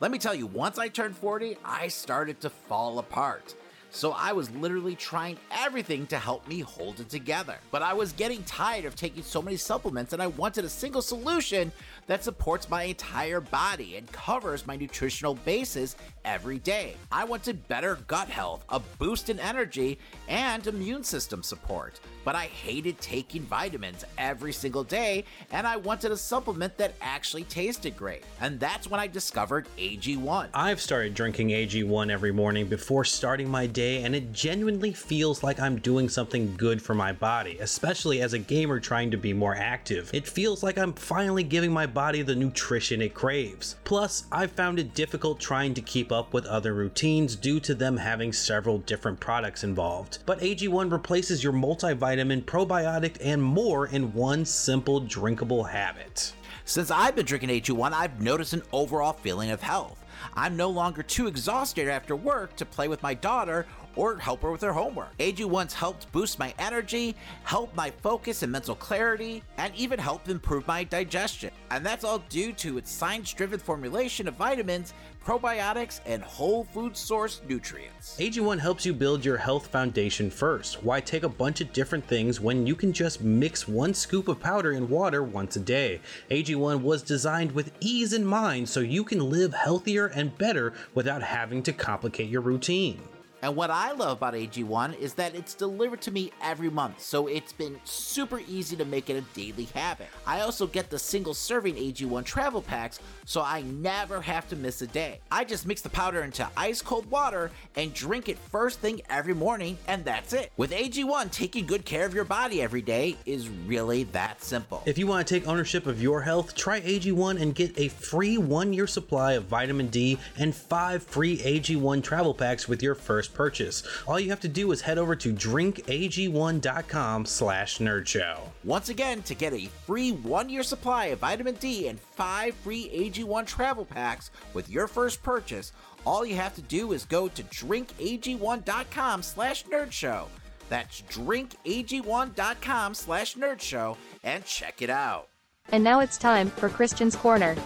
Let me tell you, once I turned 40, I started to fall apart. So I was literally trying everything to help me hold it together. But I was getting tired of taking so many supplements and I wanted a single solution that supports my entire body and covers my nutritional bases every day. I wanted better gut health, a boost in energy, and immune system support. But I hated taking vitamins every single day and I wanted a supplement that actually tasted great. And that's when I discovered AG1. I've started drinking AG1 every morning before starting my day, and it genuinely feels like I'm doing something good for my body, especially as a gamer trying to be more active. It feels like I'm finally giving my body the nutrition it craves. Plus, I've found it difficult trying to keep up with other routines due to them having several different products involved. But AG1 replaces your multivitamin, probiotic, and more in one simple drinkable habit. Since I've been drinking AG1, I've noticed an overall feeling of health. I'm no longer too exhausted after work to play with my daughter or help her with her homework. AG1's helped boost my energy, help my focus and mental clarity, and even help improve my digestion. And that's all due to its science driven formulation of vitamins, probiotics, and whole food source nutrients. AG1 helps you build your health foundation first. Why take a bunch of different things when you can just mix one scoop of powder in water once a day? AG1 was designed with ease in mind so you can live healthier and better without having to complicate your routine. And what I love about AG1 is that it's delivered to me every month, so it's been super easy to make it a daily habit. I also get the single serving AG1 travel packs, so I never have to miss a day. I just mix the powder into ice cold water and drink it first thing every morning, and that's it. With AG1, taking good care of your body every day is really that simple. If you want to take ownership of your health, try AG1 and get a free one year supply of vitamin D and five free AG1 travel packs with your first purchase. All you have to do is head over to drinkag1.com slash nerdshow. Once again, to get a free one-year supply of vitamin D and five free AG1 travel packs with your first purchase, all you have to do is go to drinkag1.com slash nerdshow. That's drinkag1.com slash nerdshow and check it out. And now it's time for Christian's Corner.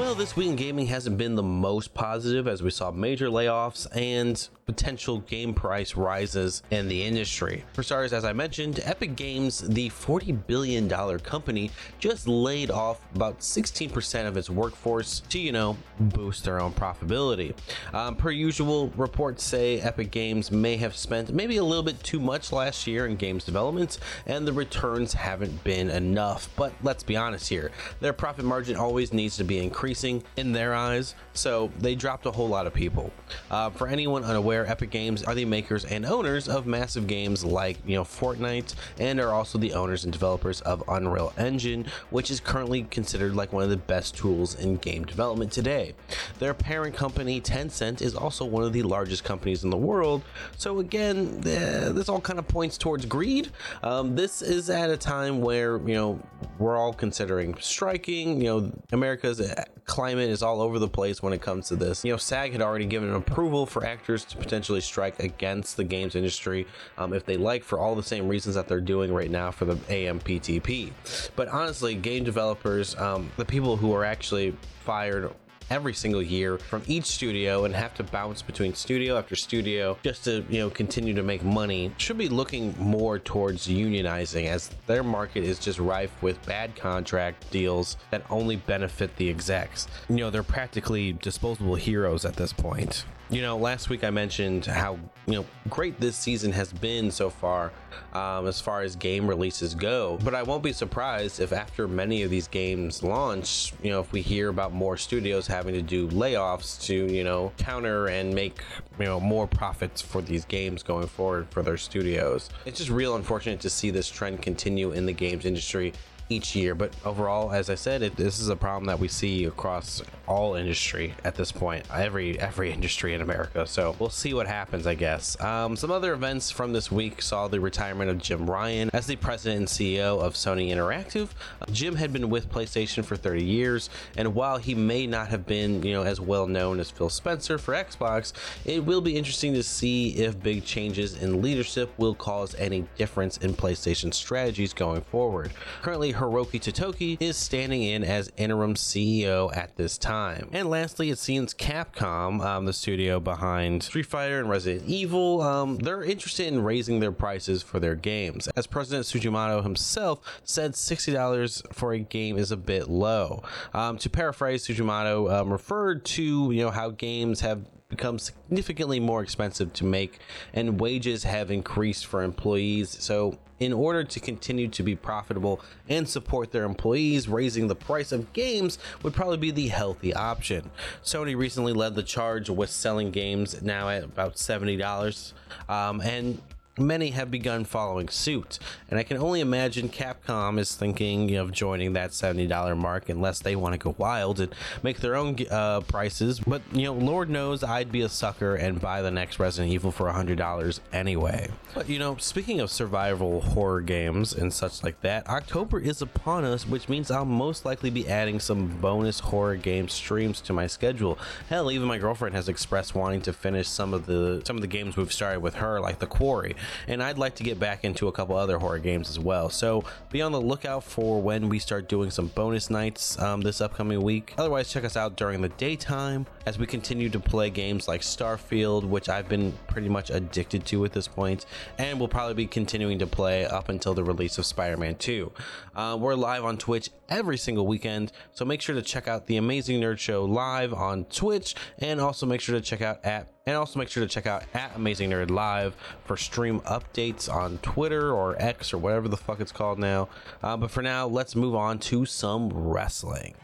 Well, this week in gaming hasn't been the most positive as we saw major layoffs and potential game price rises in the industry. For starters, as I mentioned, Epic Games, the $40 billion company, just laid off about 16% of its workforce to, you know, boost their own profitability. Um, per usual, reports say Epic Games may have spent maybe a little bit too much last year in games development, and the returns haven't been enough. But let's be honest here, their profit margin always needs to be increased increasing in their eyes, so they dropped a whole lot of people. Uh, for anyone unaware, Epic Games are the makers and owners of massive games like you know Fortnite, and are also the owners and developers of Unreal Engine, which is currently considered like one of the best tools in game development today. Their parent company Tencent is also one of the largest companies in the world. So again, this all kind of points towards greed. Um, this is at a time where you know we're all considering striking. You know, America's climate is all over the place when it comes to this. You know, SAG had already given approval for actors to potentially strike against the games industry um, if they like, for all the same reasons that they're doing right now for the AMPTP. But honestly, game developers, um, the people who are actually fired every single year from each studio and have to bounce between studio after studio just to you know continue to make money. Should be looking more towards unionizing as their market is just rife with bad contract deals that only benefit the execs. You know they're practically disposable heroes at this point you know, last week I mentioned how you know great this season has been so far, um, as far as game releases go. But I won't be surprised if after many of these games launch, you know, if we hear about more studios having to do layoffs to you know counter and make you know more profits for these games going forward for their studios. It's just real unfortunate to see this trend continue in the games industry each year. But overall, as I said, it, this is a problem that we see across all industry at this point, every every industry in America. So we'll see what happens, I guess. Um, some other events from this week saw the retirement of Jim Ryan as the president and CEO of Sony Interactive. Jim had been with PlayStation for 30 years, and while he may not have been, you know, as well known as Phil Spencer for Xbox, it will be interesting to see if big changes in leadership will cause any difference in PlayStation strategies going forward. Currently, Hiroki Totoki is standing in as interim CEO at this time. And lastly, it seems Capcom, um, the studio behind Street Fighter and Resident Evil, um, they're interested in raising their prices for their games. As President Tsujimoto himself said, $60 for a game is a bit low. Um, to paraphrase, Tsujimoto um, referred to you know how games have become significantly more expensive to make and wages have increased for employees. So in order to continue to be profitable and support their employees, raising the price of games would probably be the healthy option. Sony recently led the charge with selling games now at about $70. Um, and many have begun following suit, and I can only imagine Capcom is thinking of joining that $70 mark unless they want to go wild and make their own uh, prices. But, you know, Lord knows I'd be a sucker and buy the next Resident Evil for $100 anyway. But, you know, speaking of survival horror games and such like that, October is upon us, which means I'll most likely be adding some bonus horror game streams to my schedule. Hell, even my girlfriend has expressed wanting to finish some of the some of the games we've started with her, like The Quarry and I'd like to get back into a couple other horror games as well. So be on the lookout for when we start doing some bonus nights um, this upcoming week. Otherwise, check us out during the daytime as we continue to play games like Starfield, which I've been pretty much addicted to at this point, and we'll probably be continuing to play up until the release of Spider Man 2. Uh, we're live on Twitch every single weekend, so make sure to check out the Amazing Nerd Show live on Twitch, and also make sure to check out at and also make sure to check out at Amazing Nerd Live for stream updates on Twitter or X or whatever the fuck it's called now. Uh, but for now, let's move on to some wrestling.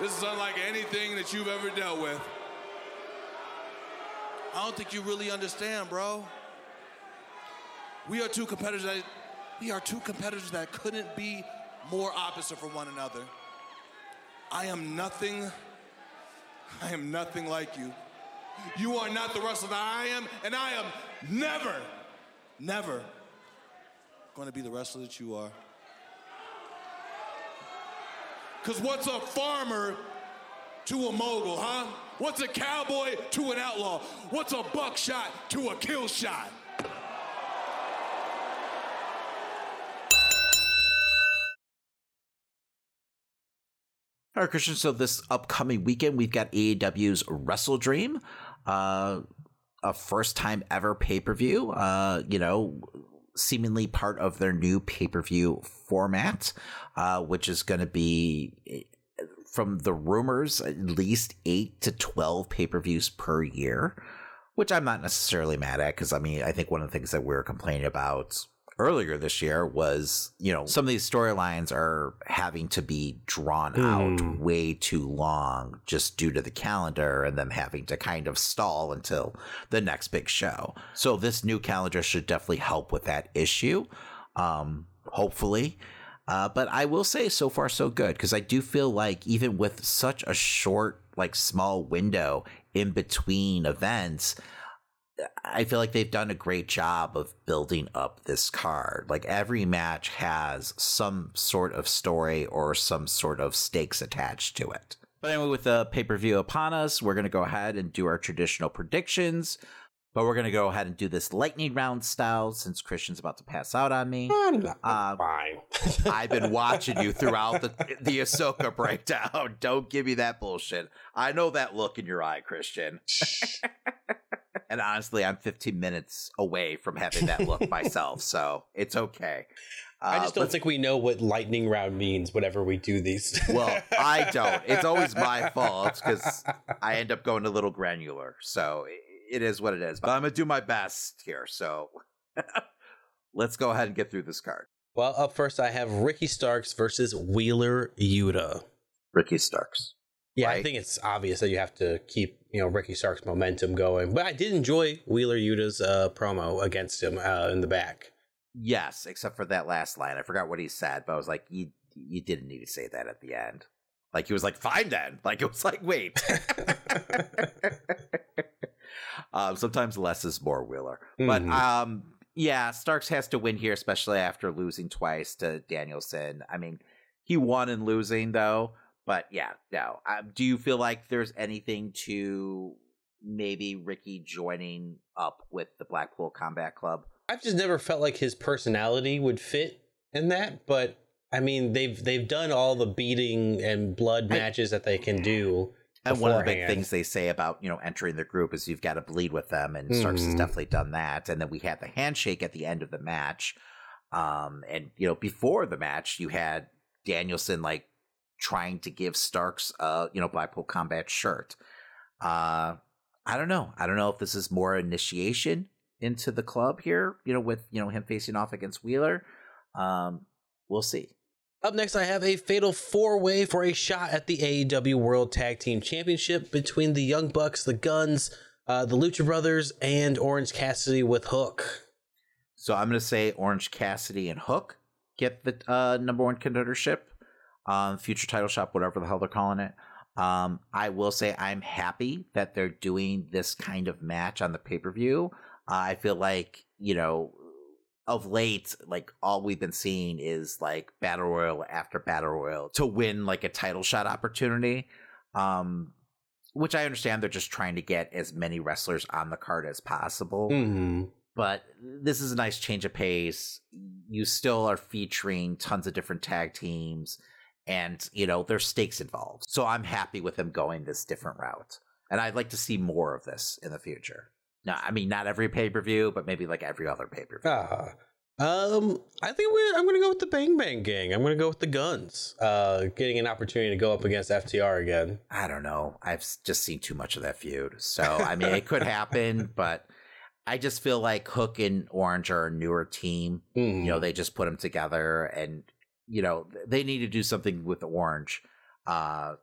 This is unlike anything that you've ever dealt with. I don't think you really understand, bro. We are two competitors that we are two competitors that couldn't be more opposite from one another. I am nothing I am nothing like you. You are not the wrestler that I am, and I am never, never going to be the wrestler that you are. Because what's a farmer to a mogul, huh? What's a cowboy to an outlaw? What's a buckshot to a kill shot? All right, Christian. So this upcoming weekend, we've got AEW's Wrestle Dream, uh, a first time ever pay per view. Uh, you know, seemingly part of their new pay per view format, uh, which is going to be, from the rumors, at least eight to twelve pay per views per year. Which I'm not necessarily mad at because I mean I think one of the things that we are complaining about earlier this year was, you know, some of these storylines are having to be drawn out Mm. way too long just due to the calendar and them having to kind of stall until the next big show. So this new calendar should definitely help with that issue. Um, hopefully. Uh, but I will say so far so good because I do feel like even with such a short, like small window in between events, I feel like they've done a great job of building up this card. Like every match has some sort of story or some sort of stakes attached to it. But anyway, with the pay per view upon us, we're going to go ahead and do our traditional predictions. But we're going to go ahead and do this lightning round style since Christian's about to pass out on me. I'm not Uh, fine. I've been watching you throughout the the Ahsoka breakdown. Don't give me that bullshit. I know that look in your eye, Christian. And honestly, I'm 15 minutes away from having that look myself, so it's okay. I Uh, just don't think we know what lightning round means whenever we do these. Well, I don't. It's always my fault because I end up going a little granular. So it is what it is. But I'm gonna do my best here. So let's go ahead and get through this card. well, up first I have Ricky Starks versus Wheeler Yuta. Ricky Starks. Yeah, I think it's obvious that you have to keep you know Ricky Starks' momentum going. But I did enjoy Wheeler Yuta's uh, promo against him uh, in the back. Yes, except for that last line. I forgot what he said, but I was like, you you didn't need to say that at the end. Like he was like, fine then. Like it was like, wait. um, sometimes less is more, Wheeler. But Mhm. um, yeah, Starks has to win here, especially after losing twice to Danielson. I mean, he won in losing though. But yeah, no. Um, do you feel like there's anything to maybe Ricky joining up with the Blackpool Combat Club? I've just never felt like his personality would fit in that, but I mean they've they've done all the beating and blood I- matches that they can do. And one of the big things they say about you know entering the group is you've got to bleed with them, and Starks has Mhm. definitely done that. And then we had the handshake at the end of the match, um, and you know before the match you had Danielson like trying to give Starks a you know Blackpool Combat shirt. Uh, I don't know. I don't know if this is more initiation into the club here. You know, with you know him facing off against Wheeler. Um, we'll see. Up next, I have a fatal four way for a shot at the AEW World Tag Team Championship between the Young Bucks, the Guns, uh, the Lucha Brothers, and Orange Cassidy with Hook. So I'm going to say Orange Cassidy and Hook get the uh, number one contendership, um, future title shop, whatever the hell they're calling it. Um, I will say I'm happy that they're doing this kind of match on the pay per view. Uh, I feel like you know, of late, like all we've been seeing is like battle royal after battle royal to win like a title shot opportunity. Um, which I understand they're just trying to get as many wrestlers on the card as possible Mm-hmm. but this is a nice change of pace. You still are featuring tons of different tag teams, and you know there's stakes involved. So I'm happy with them going this different route, and I'd like to see more of this in the future. Now, I mean, not every pay per view, but maybe like every other pay per view. Ah. Um, I think we're, I'm going to go with the Bang Bang Gang. I'm going to go with the Guns. Uh, getting an opportunity to go up against FTR again. I don't know. I've just seen too much of that feud. So, I mean, it could happen, but I just feel like Hook and Orange are a newer team. Mhm. You know, they just put them together and, you know, they need to do something with Orange. Uh,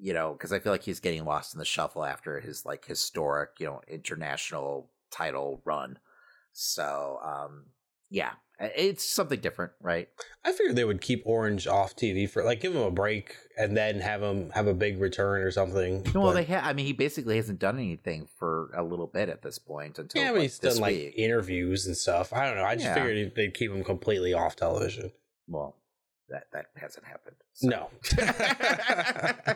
you know, because I feel like he's getting lost in the shuffle after his like historic, you know, international title run. So, um, yeah, it's something different, right? I figured they would keep Orange off TV for like give him a break and then have him have a big return or something. Well, they ha- I mean, he basically hasn't done anything for a little bit at this point until yeah, but like, he's done like interviews and stuff. I don't know. I just Yeah. figured they'd keep him completely off television. Well, that that hasn't happened. so. No.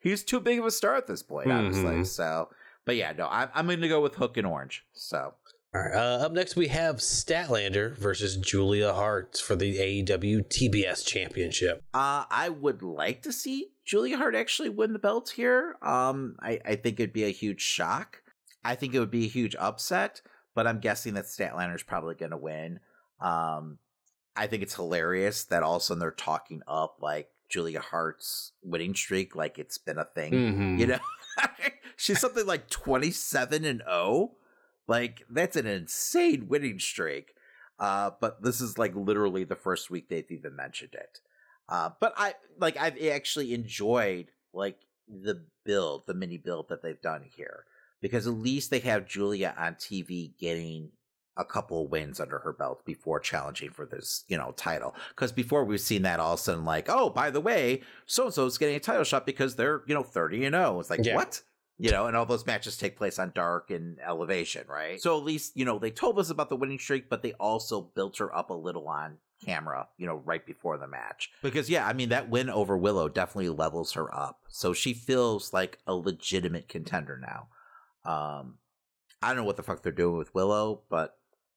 he's too big of a star at this point, honestly. Mhm. So, but yeah, no, I'm I'm going to go with Hook and Orange. So, All right. Uh, up next, we have Statlander versus Julia Hart for the AEW TBS Championship. Uh, I would like to see Julia Hart actually win the belt here. Um, I, I think it'd be a huge shock. I think it would be a huge upset, but I'm guessing that Statlander's probably going to win. Um, I think it's hilarious that all of a sudden they're talking up like Julia Hart's winning streak like it's been a thing. Mhm. You know, she's something like 27 and 0. Like that's an insane winning streak. Uh, but this is like literally the first week they've even mentioned it. Uh, but I like I've actually enjoyed like the build, the mini build that they've done here because at least they have Julia on TV getting a couple of wins under her belt before challenging for this, you know, title. Because before we've seen that all of a sudden, like, oh, by the way, so and so is getting a title shot because they're, you know, 30 and 0. It's like, Yeah. what? You know, and all those matches take place on Dark and Elevation, right? So at least, you know, they told us about the winning streak, but they also built her up a little on camera, you know, right before the match. Because, yeah, I mean, that win over Willow definitely levels her up. So she feels like a legitimate contender now. Um, I don't know what the fuck they're doing with Willow, but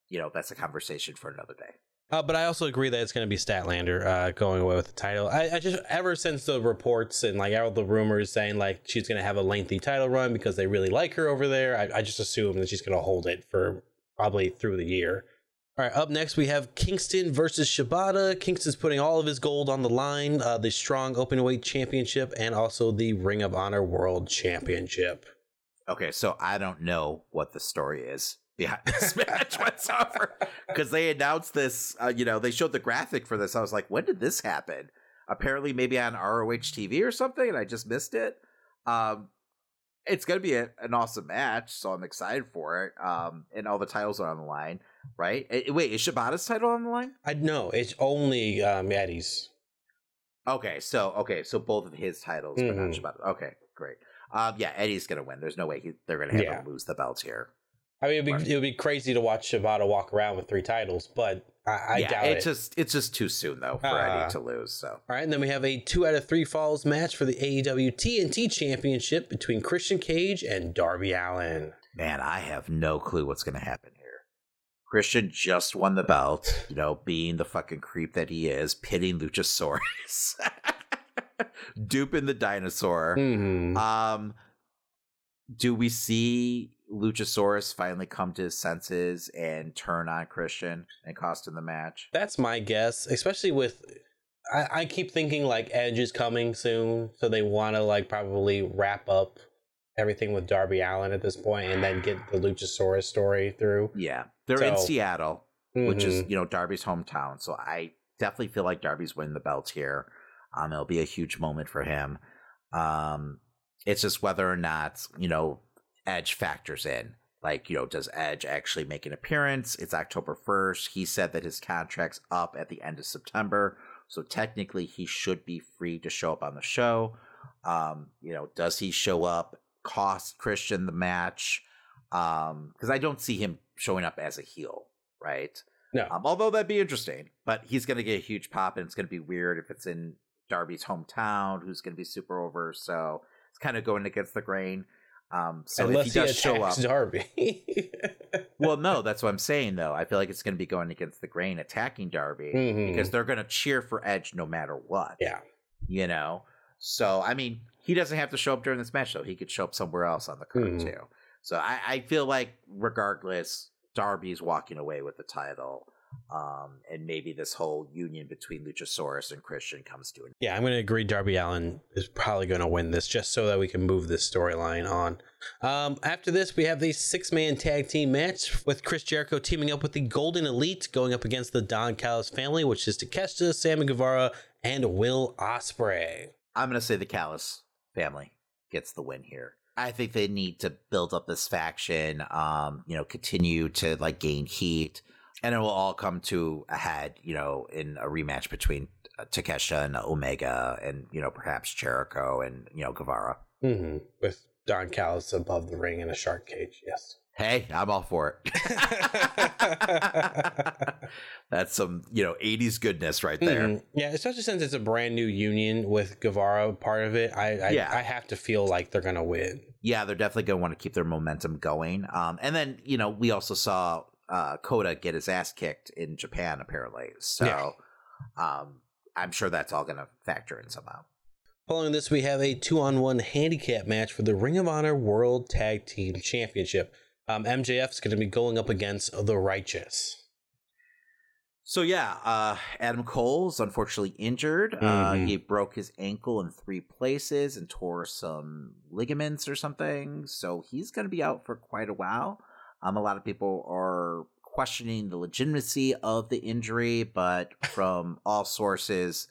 you know that's a conversation for another day. Uh, but I also agree that it's going to be Statlander uh, going away with the title. I, I just ever since the reports and like all the rumors saying like she's going to have a lengthy title run because they really like her over there, I, I just assume that she's going to hold it for probably through the year. All right, up next we have Kingston versus Shibata. Kingston's putting all of his gold on the line, uh, the strong openweight championship, and also the Ring of Honor World Championship. Okay, so I don't know what the story is behind this match whatsoever because they announced this. Uh, you know, they showed the graphic for this. I was like, when did this happen? Apparently, maybe on ROH TV or something, and I just missed it. Um, it's gonna be a, an awesome match, so I'm excited for it. Um, and all the titles are on the line, right? Eh, wait, is Shibata's title on the line? I know it's only um, Eddie's. Okay, so okay, so both of his titles, but not Mhm. Shibata. Okay, great. Um, yeah, Eddie's gonna win. There's no way he, they're gonna have Yeah. him lose the belts here. I mean, it'd Right. be, it would be crazy to watch Shibata walk around with three titles, but I, I yeah, doubt it. it's just it's just too soon though for Uh, Eddie to lose. So All right, and then we have a two out of three falls match for the AEW TNT Championship between Christian Cage and Darby Allin. man, I have no clue what's gonna happen here. Christian just won the belt, you know, being the fucking creep that he is, pitting Luchasaurus, duping the dinosaur. Mm-hmm. Um, do we see Luchasaurus finally come to his senses and turn on Christian and cost him the match? That's my guess, especially with. I, I keep thinking like Edge is coming soon, so they want to like probably wrap up everything with Darby Allin at this point, and then get the Luchasaurus story through. Yeah, they're in So- Seattle, which is Mhm. you know Darby's hometown. So I definitely feel like Darby's winning the belt here. Um, it'll be a huge moment for him. Um, it's just whether or not you know Edge factors in. Like you know, does Edge actually make an appearance? It's October first. He said that his contract's up at the end of September, so technically he should be free to show up on the show. Um, you know, does he show up? Cost Christian the match? Um, because I don't see him showing up as a heel, right? No. Um, although that'd be interesting, but he's going to get a huge pop, and it's going to be weird if it's in Darby's hometown, who's going to be super over. So it's kind of going against the grain. Um, so Unless if he does show up, Darby. well, no, that's what I'm saying though. I feel like it's going to be going against the grain, attacking Darby Mhm. because they're going to cheer for Edge no matter what. yeah. you know. So I mean, he doesn't have to show up during this match though. He could show up somewhere else on the card Mhm. too. So I, I feel like regardless, Darby's walking away with the title. Um, and maybe this whole union between Luchasaurus and Christian comes to an Yeah, I'm going to agree. Darby Allin is probably going to win this just so that we can move this storyline on. Um, after this, we have the six man tag team match with Chris Jericho teaming up with the Golden Elite going up against the Don Callis family, which is Takeshita, Sammy Guevara, and Will Ospreay. I'm going to say the Callis family gets the win here. I think they need to build up this faction, um, you know, continue to like gain heat, and it will all come to a head, you know, in a rematch between uh, Takeshita and Omega, and you know, perhaps Jericho and you know Guevara. Mm-hmm. With Don Callis above the ring in a shark cage. Yes. Hey, I'm all for it. That's some, you know, 80s goodness right there. Mhm. Yeah, especially since it's a brand new union with Guevara part of it. I I, Yeah. I have to feel like they're gonna win. Yeah, they're definitely going to want to keep their momentum going. Um, and then, you know, we also saw uh, Coda get his ass kicked in Japan, apparently. So Yeah. um, I'm sure that's all going to factor in somehow. Following this, we have a two-on-one handicap match for the Ring of Honor World Tag Team Championship. Um, MJF is going to be going up against the Righteous. So yeah, uh, Adam Cole's unfortunately injured. Uh, Mhm. he broke his ankle in three places and tore some ligaments or something. So he's going to be out for quite a while. Um, a lot of people are questioning the legitimacy of the injury, but from all sources,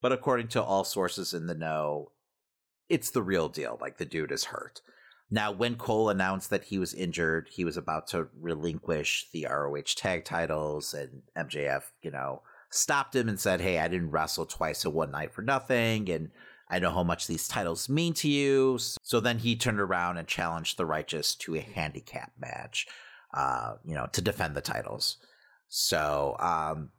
but according to all sources in the know, it's the real deal. Like the dude is hurt. Now, when Cole announced that he was injured, he was about to relinquish the ROH tag titles, and MJF, you know, stopped him and said, Hey, I didn't wrestle twice in one night for nothing, and I know how much these titles mean to you. So then he turned around and challenged the Righteous to a handicap match, uh, you know, to defend the titles. So, um,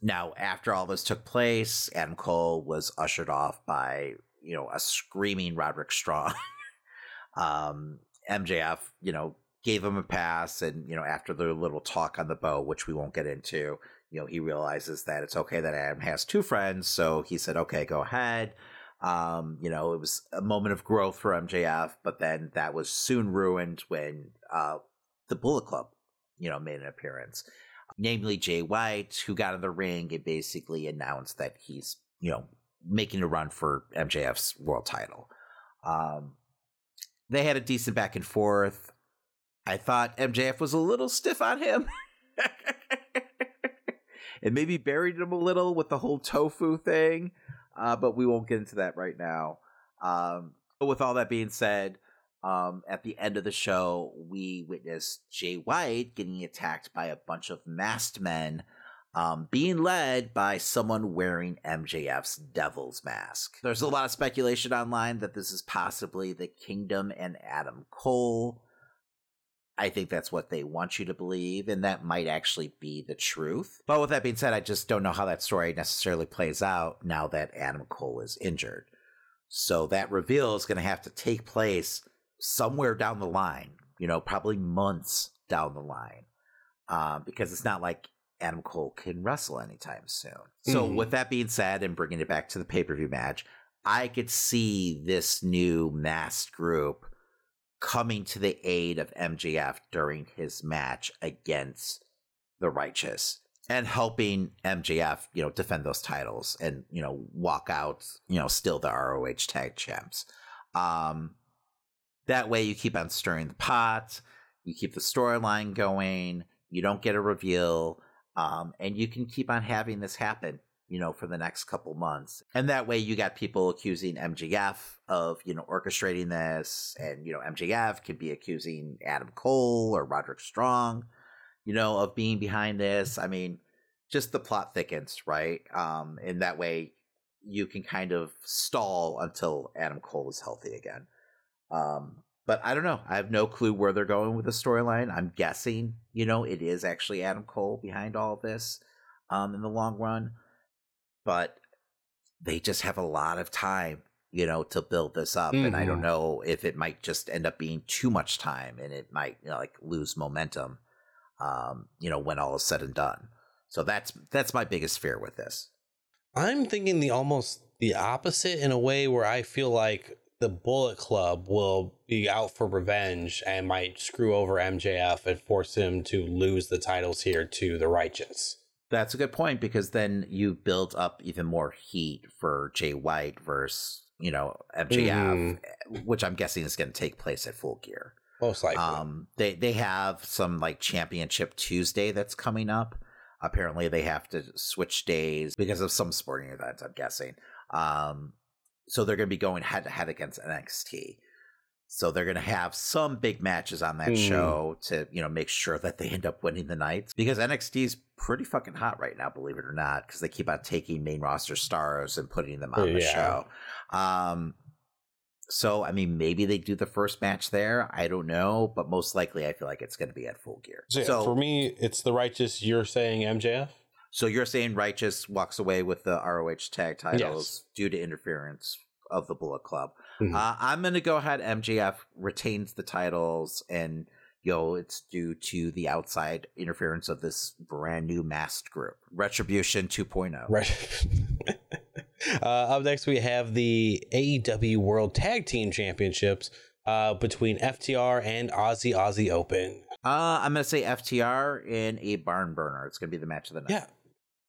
now after all this took place, Adam Cole was ushered off by, you know, a screaming Roderick Strong. um, MJF, you know, gave him a pass, and you know, after the little talk on the bow, which we won't get into, you know, he realizes that it's okay that Adam has two friends, so he said, "Okay, go ahead." Um, you know, it was a moment of growth for MJF, but then that was soon ruined when uh, the Bullet Club, you know, made an appearance, namely Jay White, who got in the ring and basically announced that he's, you know, making a run for MJF's world title. Um, they had a decent back and forth. I thought MJF was a little stiff on him. and maybe buried him a little with the whole tofu thing. Uh, but we won't get into that right now. Um, but with all that being said, um, at the end of the show, we witness Jay White getting attacked by a bunch of masked men, um, being led by someone wearing MJF's devil's mask. There's a lot of speculation online that this is possibly the Kingdom and Adam Cole. I think that's what they want you to believe, and that might actually be the truth. But with that being said, I just don't know how that story necessarily plays out now that Adam Cole is injured. So that reveal is going to have to take place somewhere down the line, you know, probably months down the line, uh, because it's not like Adam Cole can wrestle anytime soon. So, Mhm. with that being said, and bringing it back to the pay per view match, I could see this new masked group coming to the aid of MJF during his match against the Righteous and helping MJF, you know, defend those titles and, you know, walk out, you know, still the ROH tag champs. Um, that way you keep on stirring the pot, you keep the storyline going, you don't get a reveal, um, and you can keep on having this happen, you know, for the next couple months. And that way you got people accusing MJF of, you know, orchestrating this, and, you know, MJF could be accusing Adam Cole or Roderick Strong, you know, of being behind this. I mean, just the plot thickens, right? Um, and that way you can kind of stall until Adam Cole is healthy again. Um, but I don't know. I have no clue where they're going with the storyline. I'm guessing, you know, it is actually Adam Cole behind all this um, in the long run. But they just have a lot of time, you know, to build this up. And I don't Mhm. know if it might just end up being too much time and it might, you know, like lose momentum, um, you know, when all is said and done. So that's that's my biggest fear with this. I'm thinking the almost the opposite in a way where I feel like the Bullet Club will be out for revenge and might screw over MJF and force him to lose the titles here to the Righteous. That's a good point because then you build up even more heat for Jay White versus you know MJF, which I'm guessing is going to take place at Full Gear. Most likely. Um, they they have some like Championship Tuesday that's coming up. Apparently, they have to switch days because of some sporting event. I'm guessing. Um, so they're going to be going head to head against NXT. So they're going to have some big matches on that Hmm. show to you know make sure that they end up winning the night because NXT is pretty fucking hot right now, believe it or not, because they keep on taking main roster stars and putting them on the show. Um, So, I mean, maybe they do the first match there. I don't know, but most likely, I feel like it's going to be at full gear. So, yeah, for me, it's the righteous. You're saying MJF. So you're saying righteous walks away with the ROH tag titles yes. due to interference of the Bullet Club. Mm-hmm. Uh, I'm going to go ahead. MJF retains the titles, and know it's due to the outside interference of this brand new masked group, Retribution 2.0. Right. uh, up next, we have the AEW World Tag Team Championships uh, between FTR and Aussie Aussie Open. Uh, I'm gonna say FTR in a barn burner. It's gonna be the match of the night. Yeah,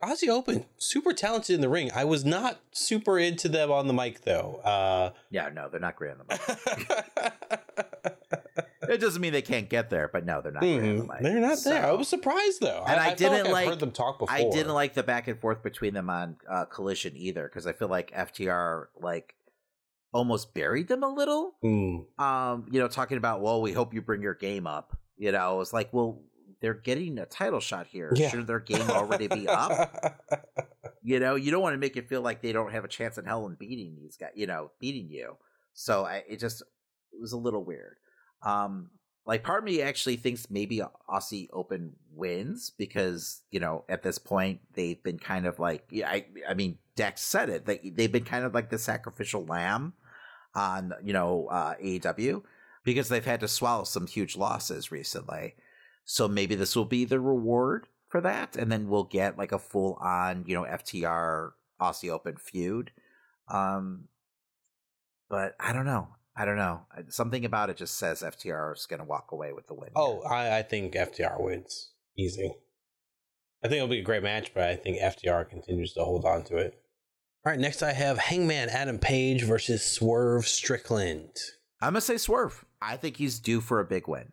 Aussie Open, super talented in the ring. I was not super into them on the mic though. Uh, yeah, no, they're not great on the mic. it doesn't mean they can't get there, but no, they're not mm, great on the mm-hmm. mic. They're not so. there. I was surprised though, and I, I didn't like, like heard them talk before. I didn't like the back and forth between them on uh, Collision either because I feel like FTR like almost buried them a little. Mm. Um, you know, talking about well, we hope you bring your game up. You know, it's like well they're getting a title shot here. Yeah. Should their game already be up? you know, you don't want to make it feel like they don't have a chance in hell in beating these guys, you know, beating you. So I, it just it was a little weird. Um, like part of me actually thinks maybe Aussie Open wins because you know at this point they've been kind of like yeah I I mean Dex said it they they've been kind of like the sacrificial lamb on you know uh, AEW because they've had to swallow some huge losses recently. So maybe this will be the reward for that, and then we'll get like a full on, you know, FTR Aussie Open feud. Um, but I don't know. I don't know. Something about it just says FTR is going to walk away with the win. Oh, I, I, think FTR wins easy. I think it'll be a great match, but I think FTR continues to hold on to it. All right, next I have Hangman Adam Page versus Swerve Strickland. I'm gonna say Swerve. I think he's due for a big win.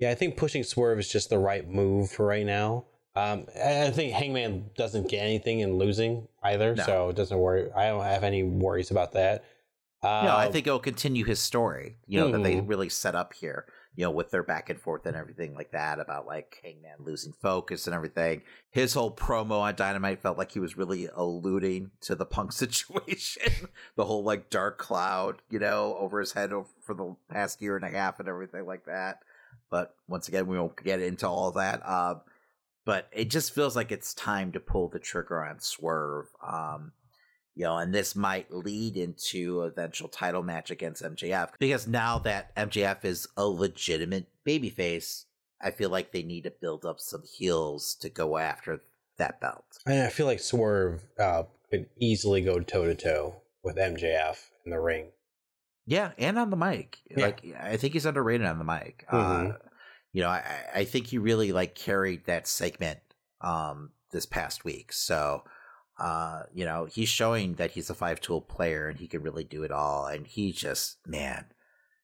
Yeah, I think pushing Swerve is just the right move for right now. Um, I think Hangman doesn't get anything in losing either, no. so it doesn't worry. I don't have any worries about that. Uh, no, I um, think it'll continue his story. You know mm-hmm. that they mm-hmm. really set up here. You know, with their back and forth and everything like that about like Hangman losing focus and everything. His whole promo on Dynamite felt like he was really alluding to the Punk situation, the whole like dark cloud, you know, over his head for the past year and a half and everything like that. But once again, we won't get into all that. Uh, but it just feels like it's time to pull the trigger on Swerve. Um, you know, and this might lead into eventual title match against MJF because now that MJF is a legitimate babyface, I feel like they need to build up some heels to go after that belt. I feel like Swerve uh, could easily go toe to toe with MJF in the ring. Yeah, and on the mic. Yeah. Like I think he's underrated on the mic. Mm-hmm. Uh, you know, I, I think he really like carried that segment um this past week. So uh, you know, he's showing that he's a five tool player and he can really do it all. And he just, man,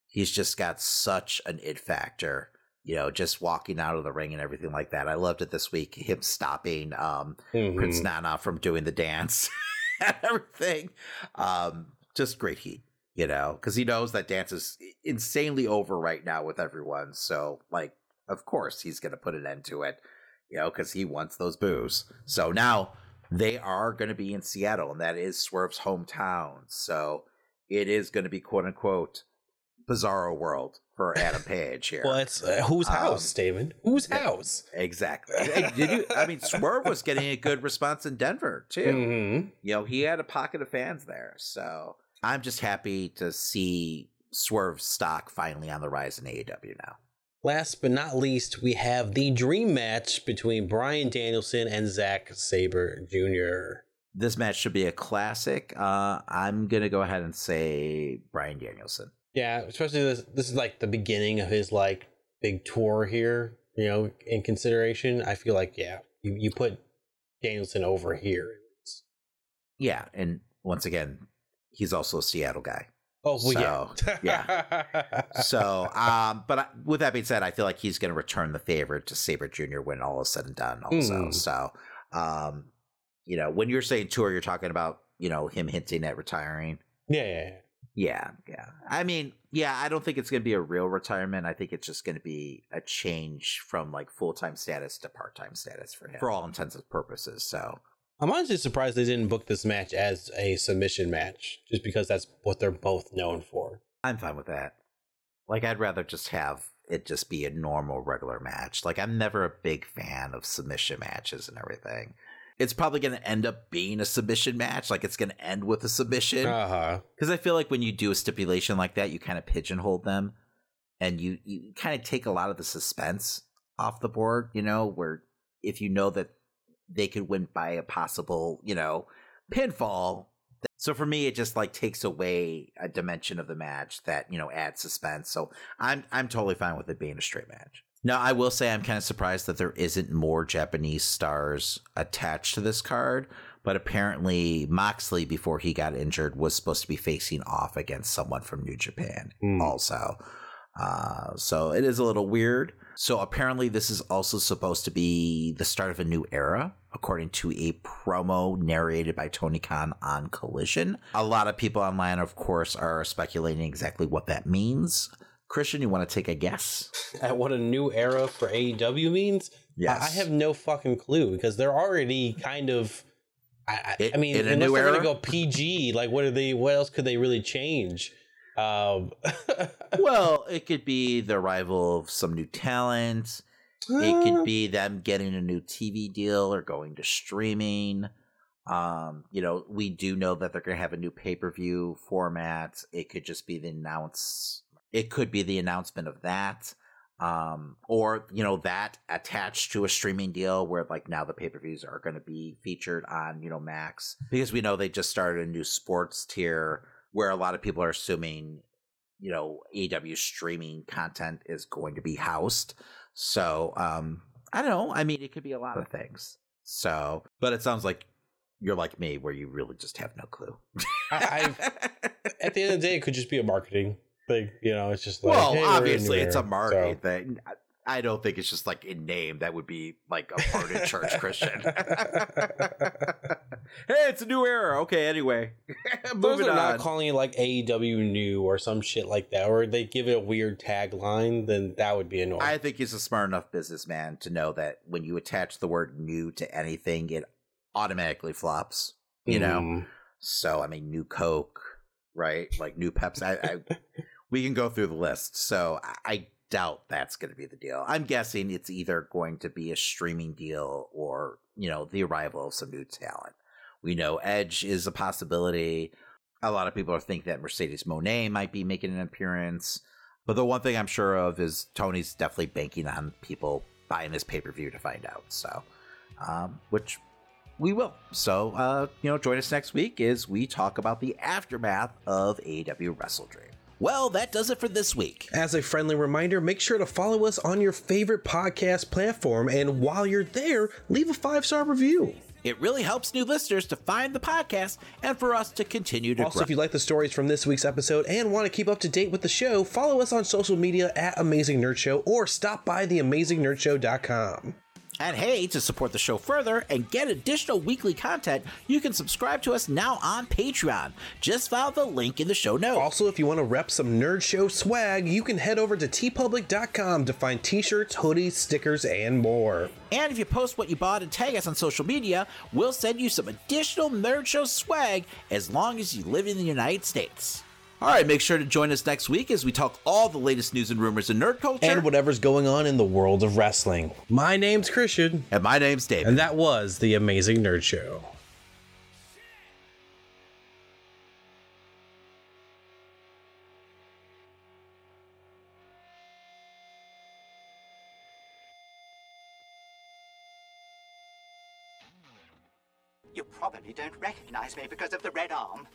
he's just got such an it factor. You know, just walking out of the ring and everything like that. I loved it this week. Him stopping um, mm-hmm. Prince Nana from doing the dance and everything. Um, just great heat you know, because he knows that dance is insanely over right now with everyone. So, like, of course, he's going to put an end to it, you know, because he wants those boos. So now they are going to be in Seattle, and that is Swerve's hometown. So it is going to be quote unquote bizarro world for Adam Page here. well, it's uh, whose house, um, David? Whose house? Exactly. Did you? I mean, Swerve was getting a good response in Denver too. Mm-hmm. You know, he had a pocket of fans there. So I'm just happy to see Swerve stock finally on the rise in AEW now. Last but not least, we have the dream match between Brian Danielson and Zack Sabre Jr. This match should be a classic. Uh, I'm gonna go ahead and say Brian Danielson. Yeah, especially this. This is like the beginning of his like big tour here. You know, in consideration, I feel like yeah, you you put Danielson over here. Yeah, and once again, he's also a Seattle guy. Oh well, so, yeah, yeah. So, um, but I, with that being said, I feel like he's going to return the favor to Sabre Jr. when all is said and done. Also, mm. so, um, you know, when you're saying tour, you're talking about you know him hinting at retiring. Yeah, yeah, yeah. Yeah, yeah. I mean, yeah, I don't think it's going to be a real retirement. I think it's just going to be a change from like full time status to part time status for him, for all intents and purposes. So, I'm honestly surprised they didn't book this match as a submission match, just because that's what they're both known for. I'm fine with that. Like, I'd rather just have it just be a normal, regular match. Like, I'm never a big fan of submission matches and everything. It's probably going to end up being a submission match. Like, it's going to end with a submission. Uh huh. Because I feel like when you do a stipulation like that, you kind of pigeonhole them and you, you kind of take a lot of the suspense off the board, you know, where if you know that they could win by a possible, you know, pinfall. So for me, it just like takes away a dimension of the match that, you know, adds suspense. So I'm I'm totally fine with it being a straight match. Now, I will say I'm kind of surprised that there isn't more Japanese stars attached to this card, but apparently Moxley, before he got injured, was supposed to be facing off against someone from New Japan Hmm. also. Uh, so it is a little weird. So apparently, this is also supposed to be the start of a new era, according to a promo narrated by Tony Khan on Collision. A lot of people online, of course, are speculating exactly what that means. Christian, you want to take a guess? At what a new era for AEW means? Yes. I have no fucking clue because they're already kind of. I, I, In- I mean, in a unless new they're era? gonna go PG, like what are they? What else could they really change? Um, well, it could be the arrival of some new talent. It could be them getting a new TV deal or going to streaming. Um, you know, we do know that they're going to have a new pay per view format. It could just be the announce. It could be the announcement of that, um, or you know that attached to a streaming deal where like now the pay per views are going to be featured on you know Max because we know they just started a new sports tier where a lot of people are assuming you know AEW streaming content is going to be housed. So um I don't know. I mean, it could be a lot of things. So, but it sounds like you're like me, where you really just have no clue. I, at the end of the day, it could just be a marketing thing. You know, it's just like well, hey, obviously, it's a marketing so. thing. I- I don't think it's just like in name that would be like a part of church Christian. hey, it's a new era. Okay, anyway, Those are on. not calling it like AEW new or some shit like that, or they give it a weird tagline, then that would be annoying. I think he's a smart enough businessman to know that when you attach the word new to anything, it automatically flops. You know? Mm. So, I mean, new Coke, right? Like new Pepsi. I, I, we can go through the list. So, I, I doubt that's going to be the deal. I'm guessing it's either going to be a streaming deal or, you know, the arrival of some new talent. We know Edge is a possibility. A lot of people are thinking that Mercedes Moné might be making an appearance. But the one thing I'm sure of is Tony's definitely banking on people buying this pay per view to find out. So, um, which we will. So, uh, you know, join us next week as we talk about the aftermath of AEW Wrestle Dream. Well, that does it for this week. As a friendly reminder, make sure to follow us on your favorite podcast platform, and while you're there, leave a five star review. It really helps new listeners to find the podcast and for us to continue to Also, grow. if you like the stories from this week's episode and want to keep up to date with the show, follow us on social media at Amazing Nerd Show or stop by theamazingnerdshow.com. And hey, to support the show further and get additional weekly content, you can subscribe to us now on Patreon. Just follow the link in the show notes. Also, if you want to rep some Nerd Show swag, you can head over to teepublic.com to find t shirts, hoodies, stickers, and more. And if you post what you bought and tag us on social media, we'll send you some additional Nerd Show swag as long as you live in the United States. All right, make sure to join us next week as we talk all the latest news and rumors in nerd culture. And whatever's going on in the world of wrestling. My name's Christian, And my name's David. and that was The Amazing Nerd Show. You probably don't recognize me because of the red arm.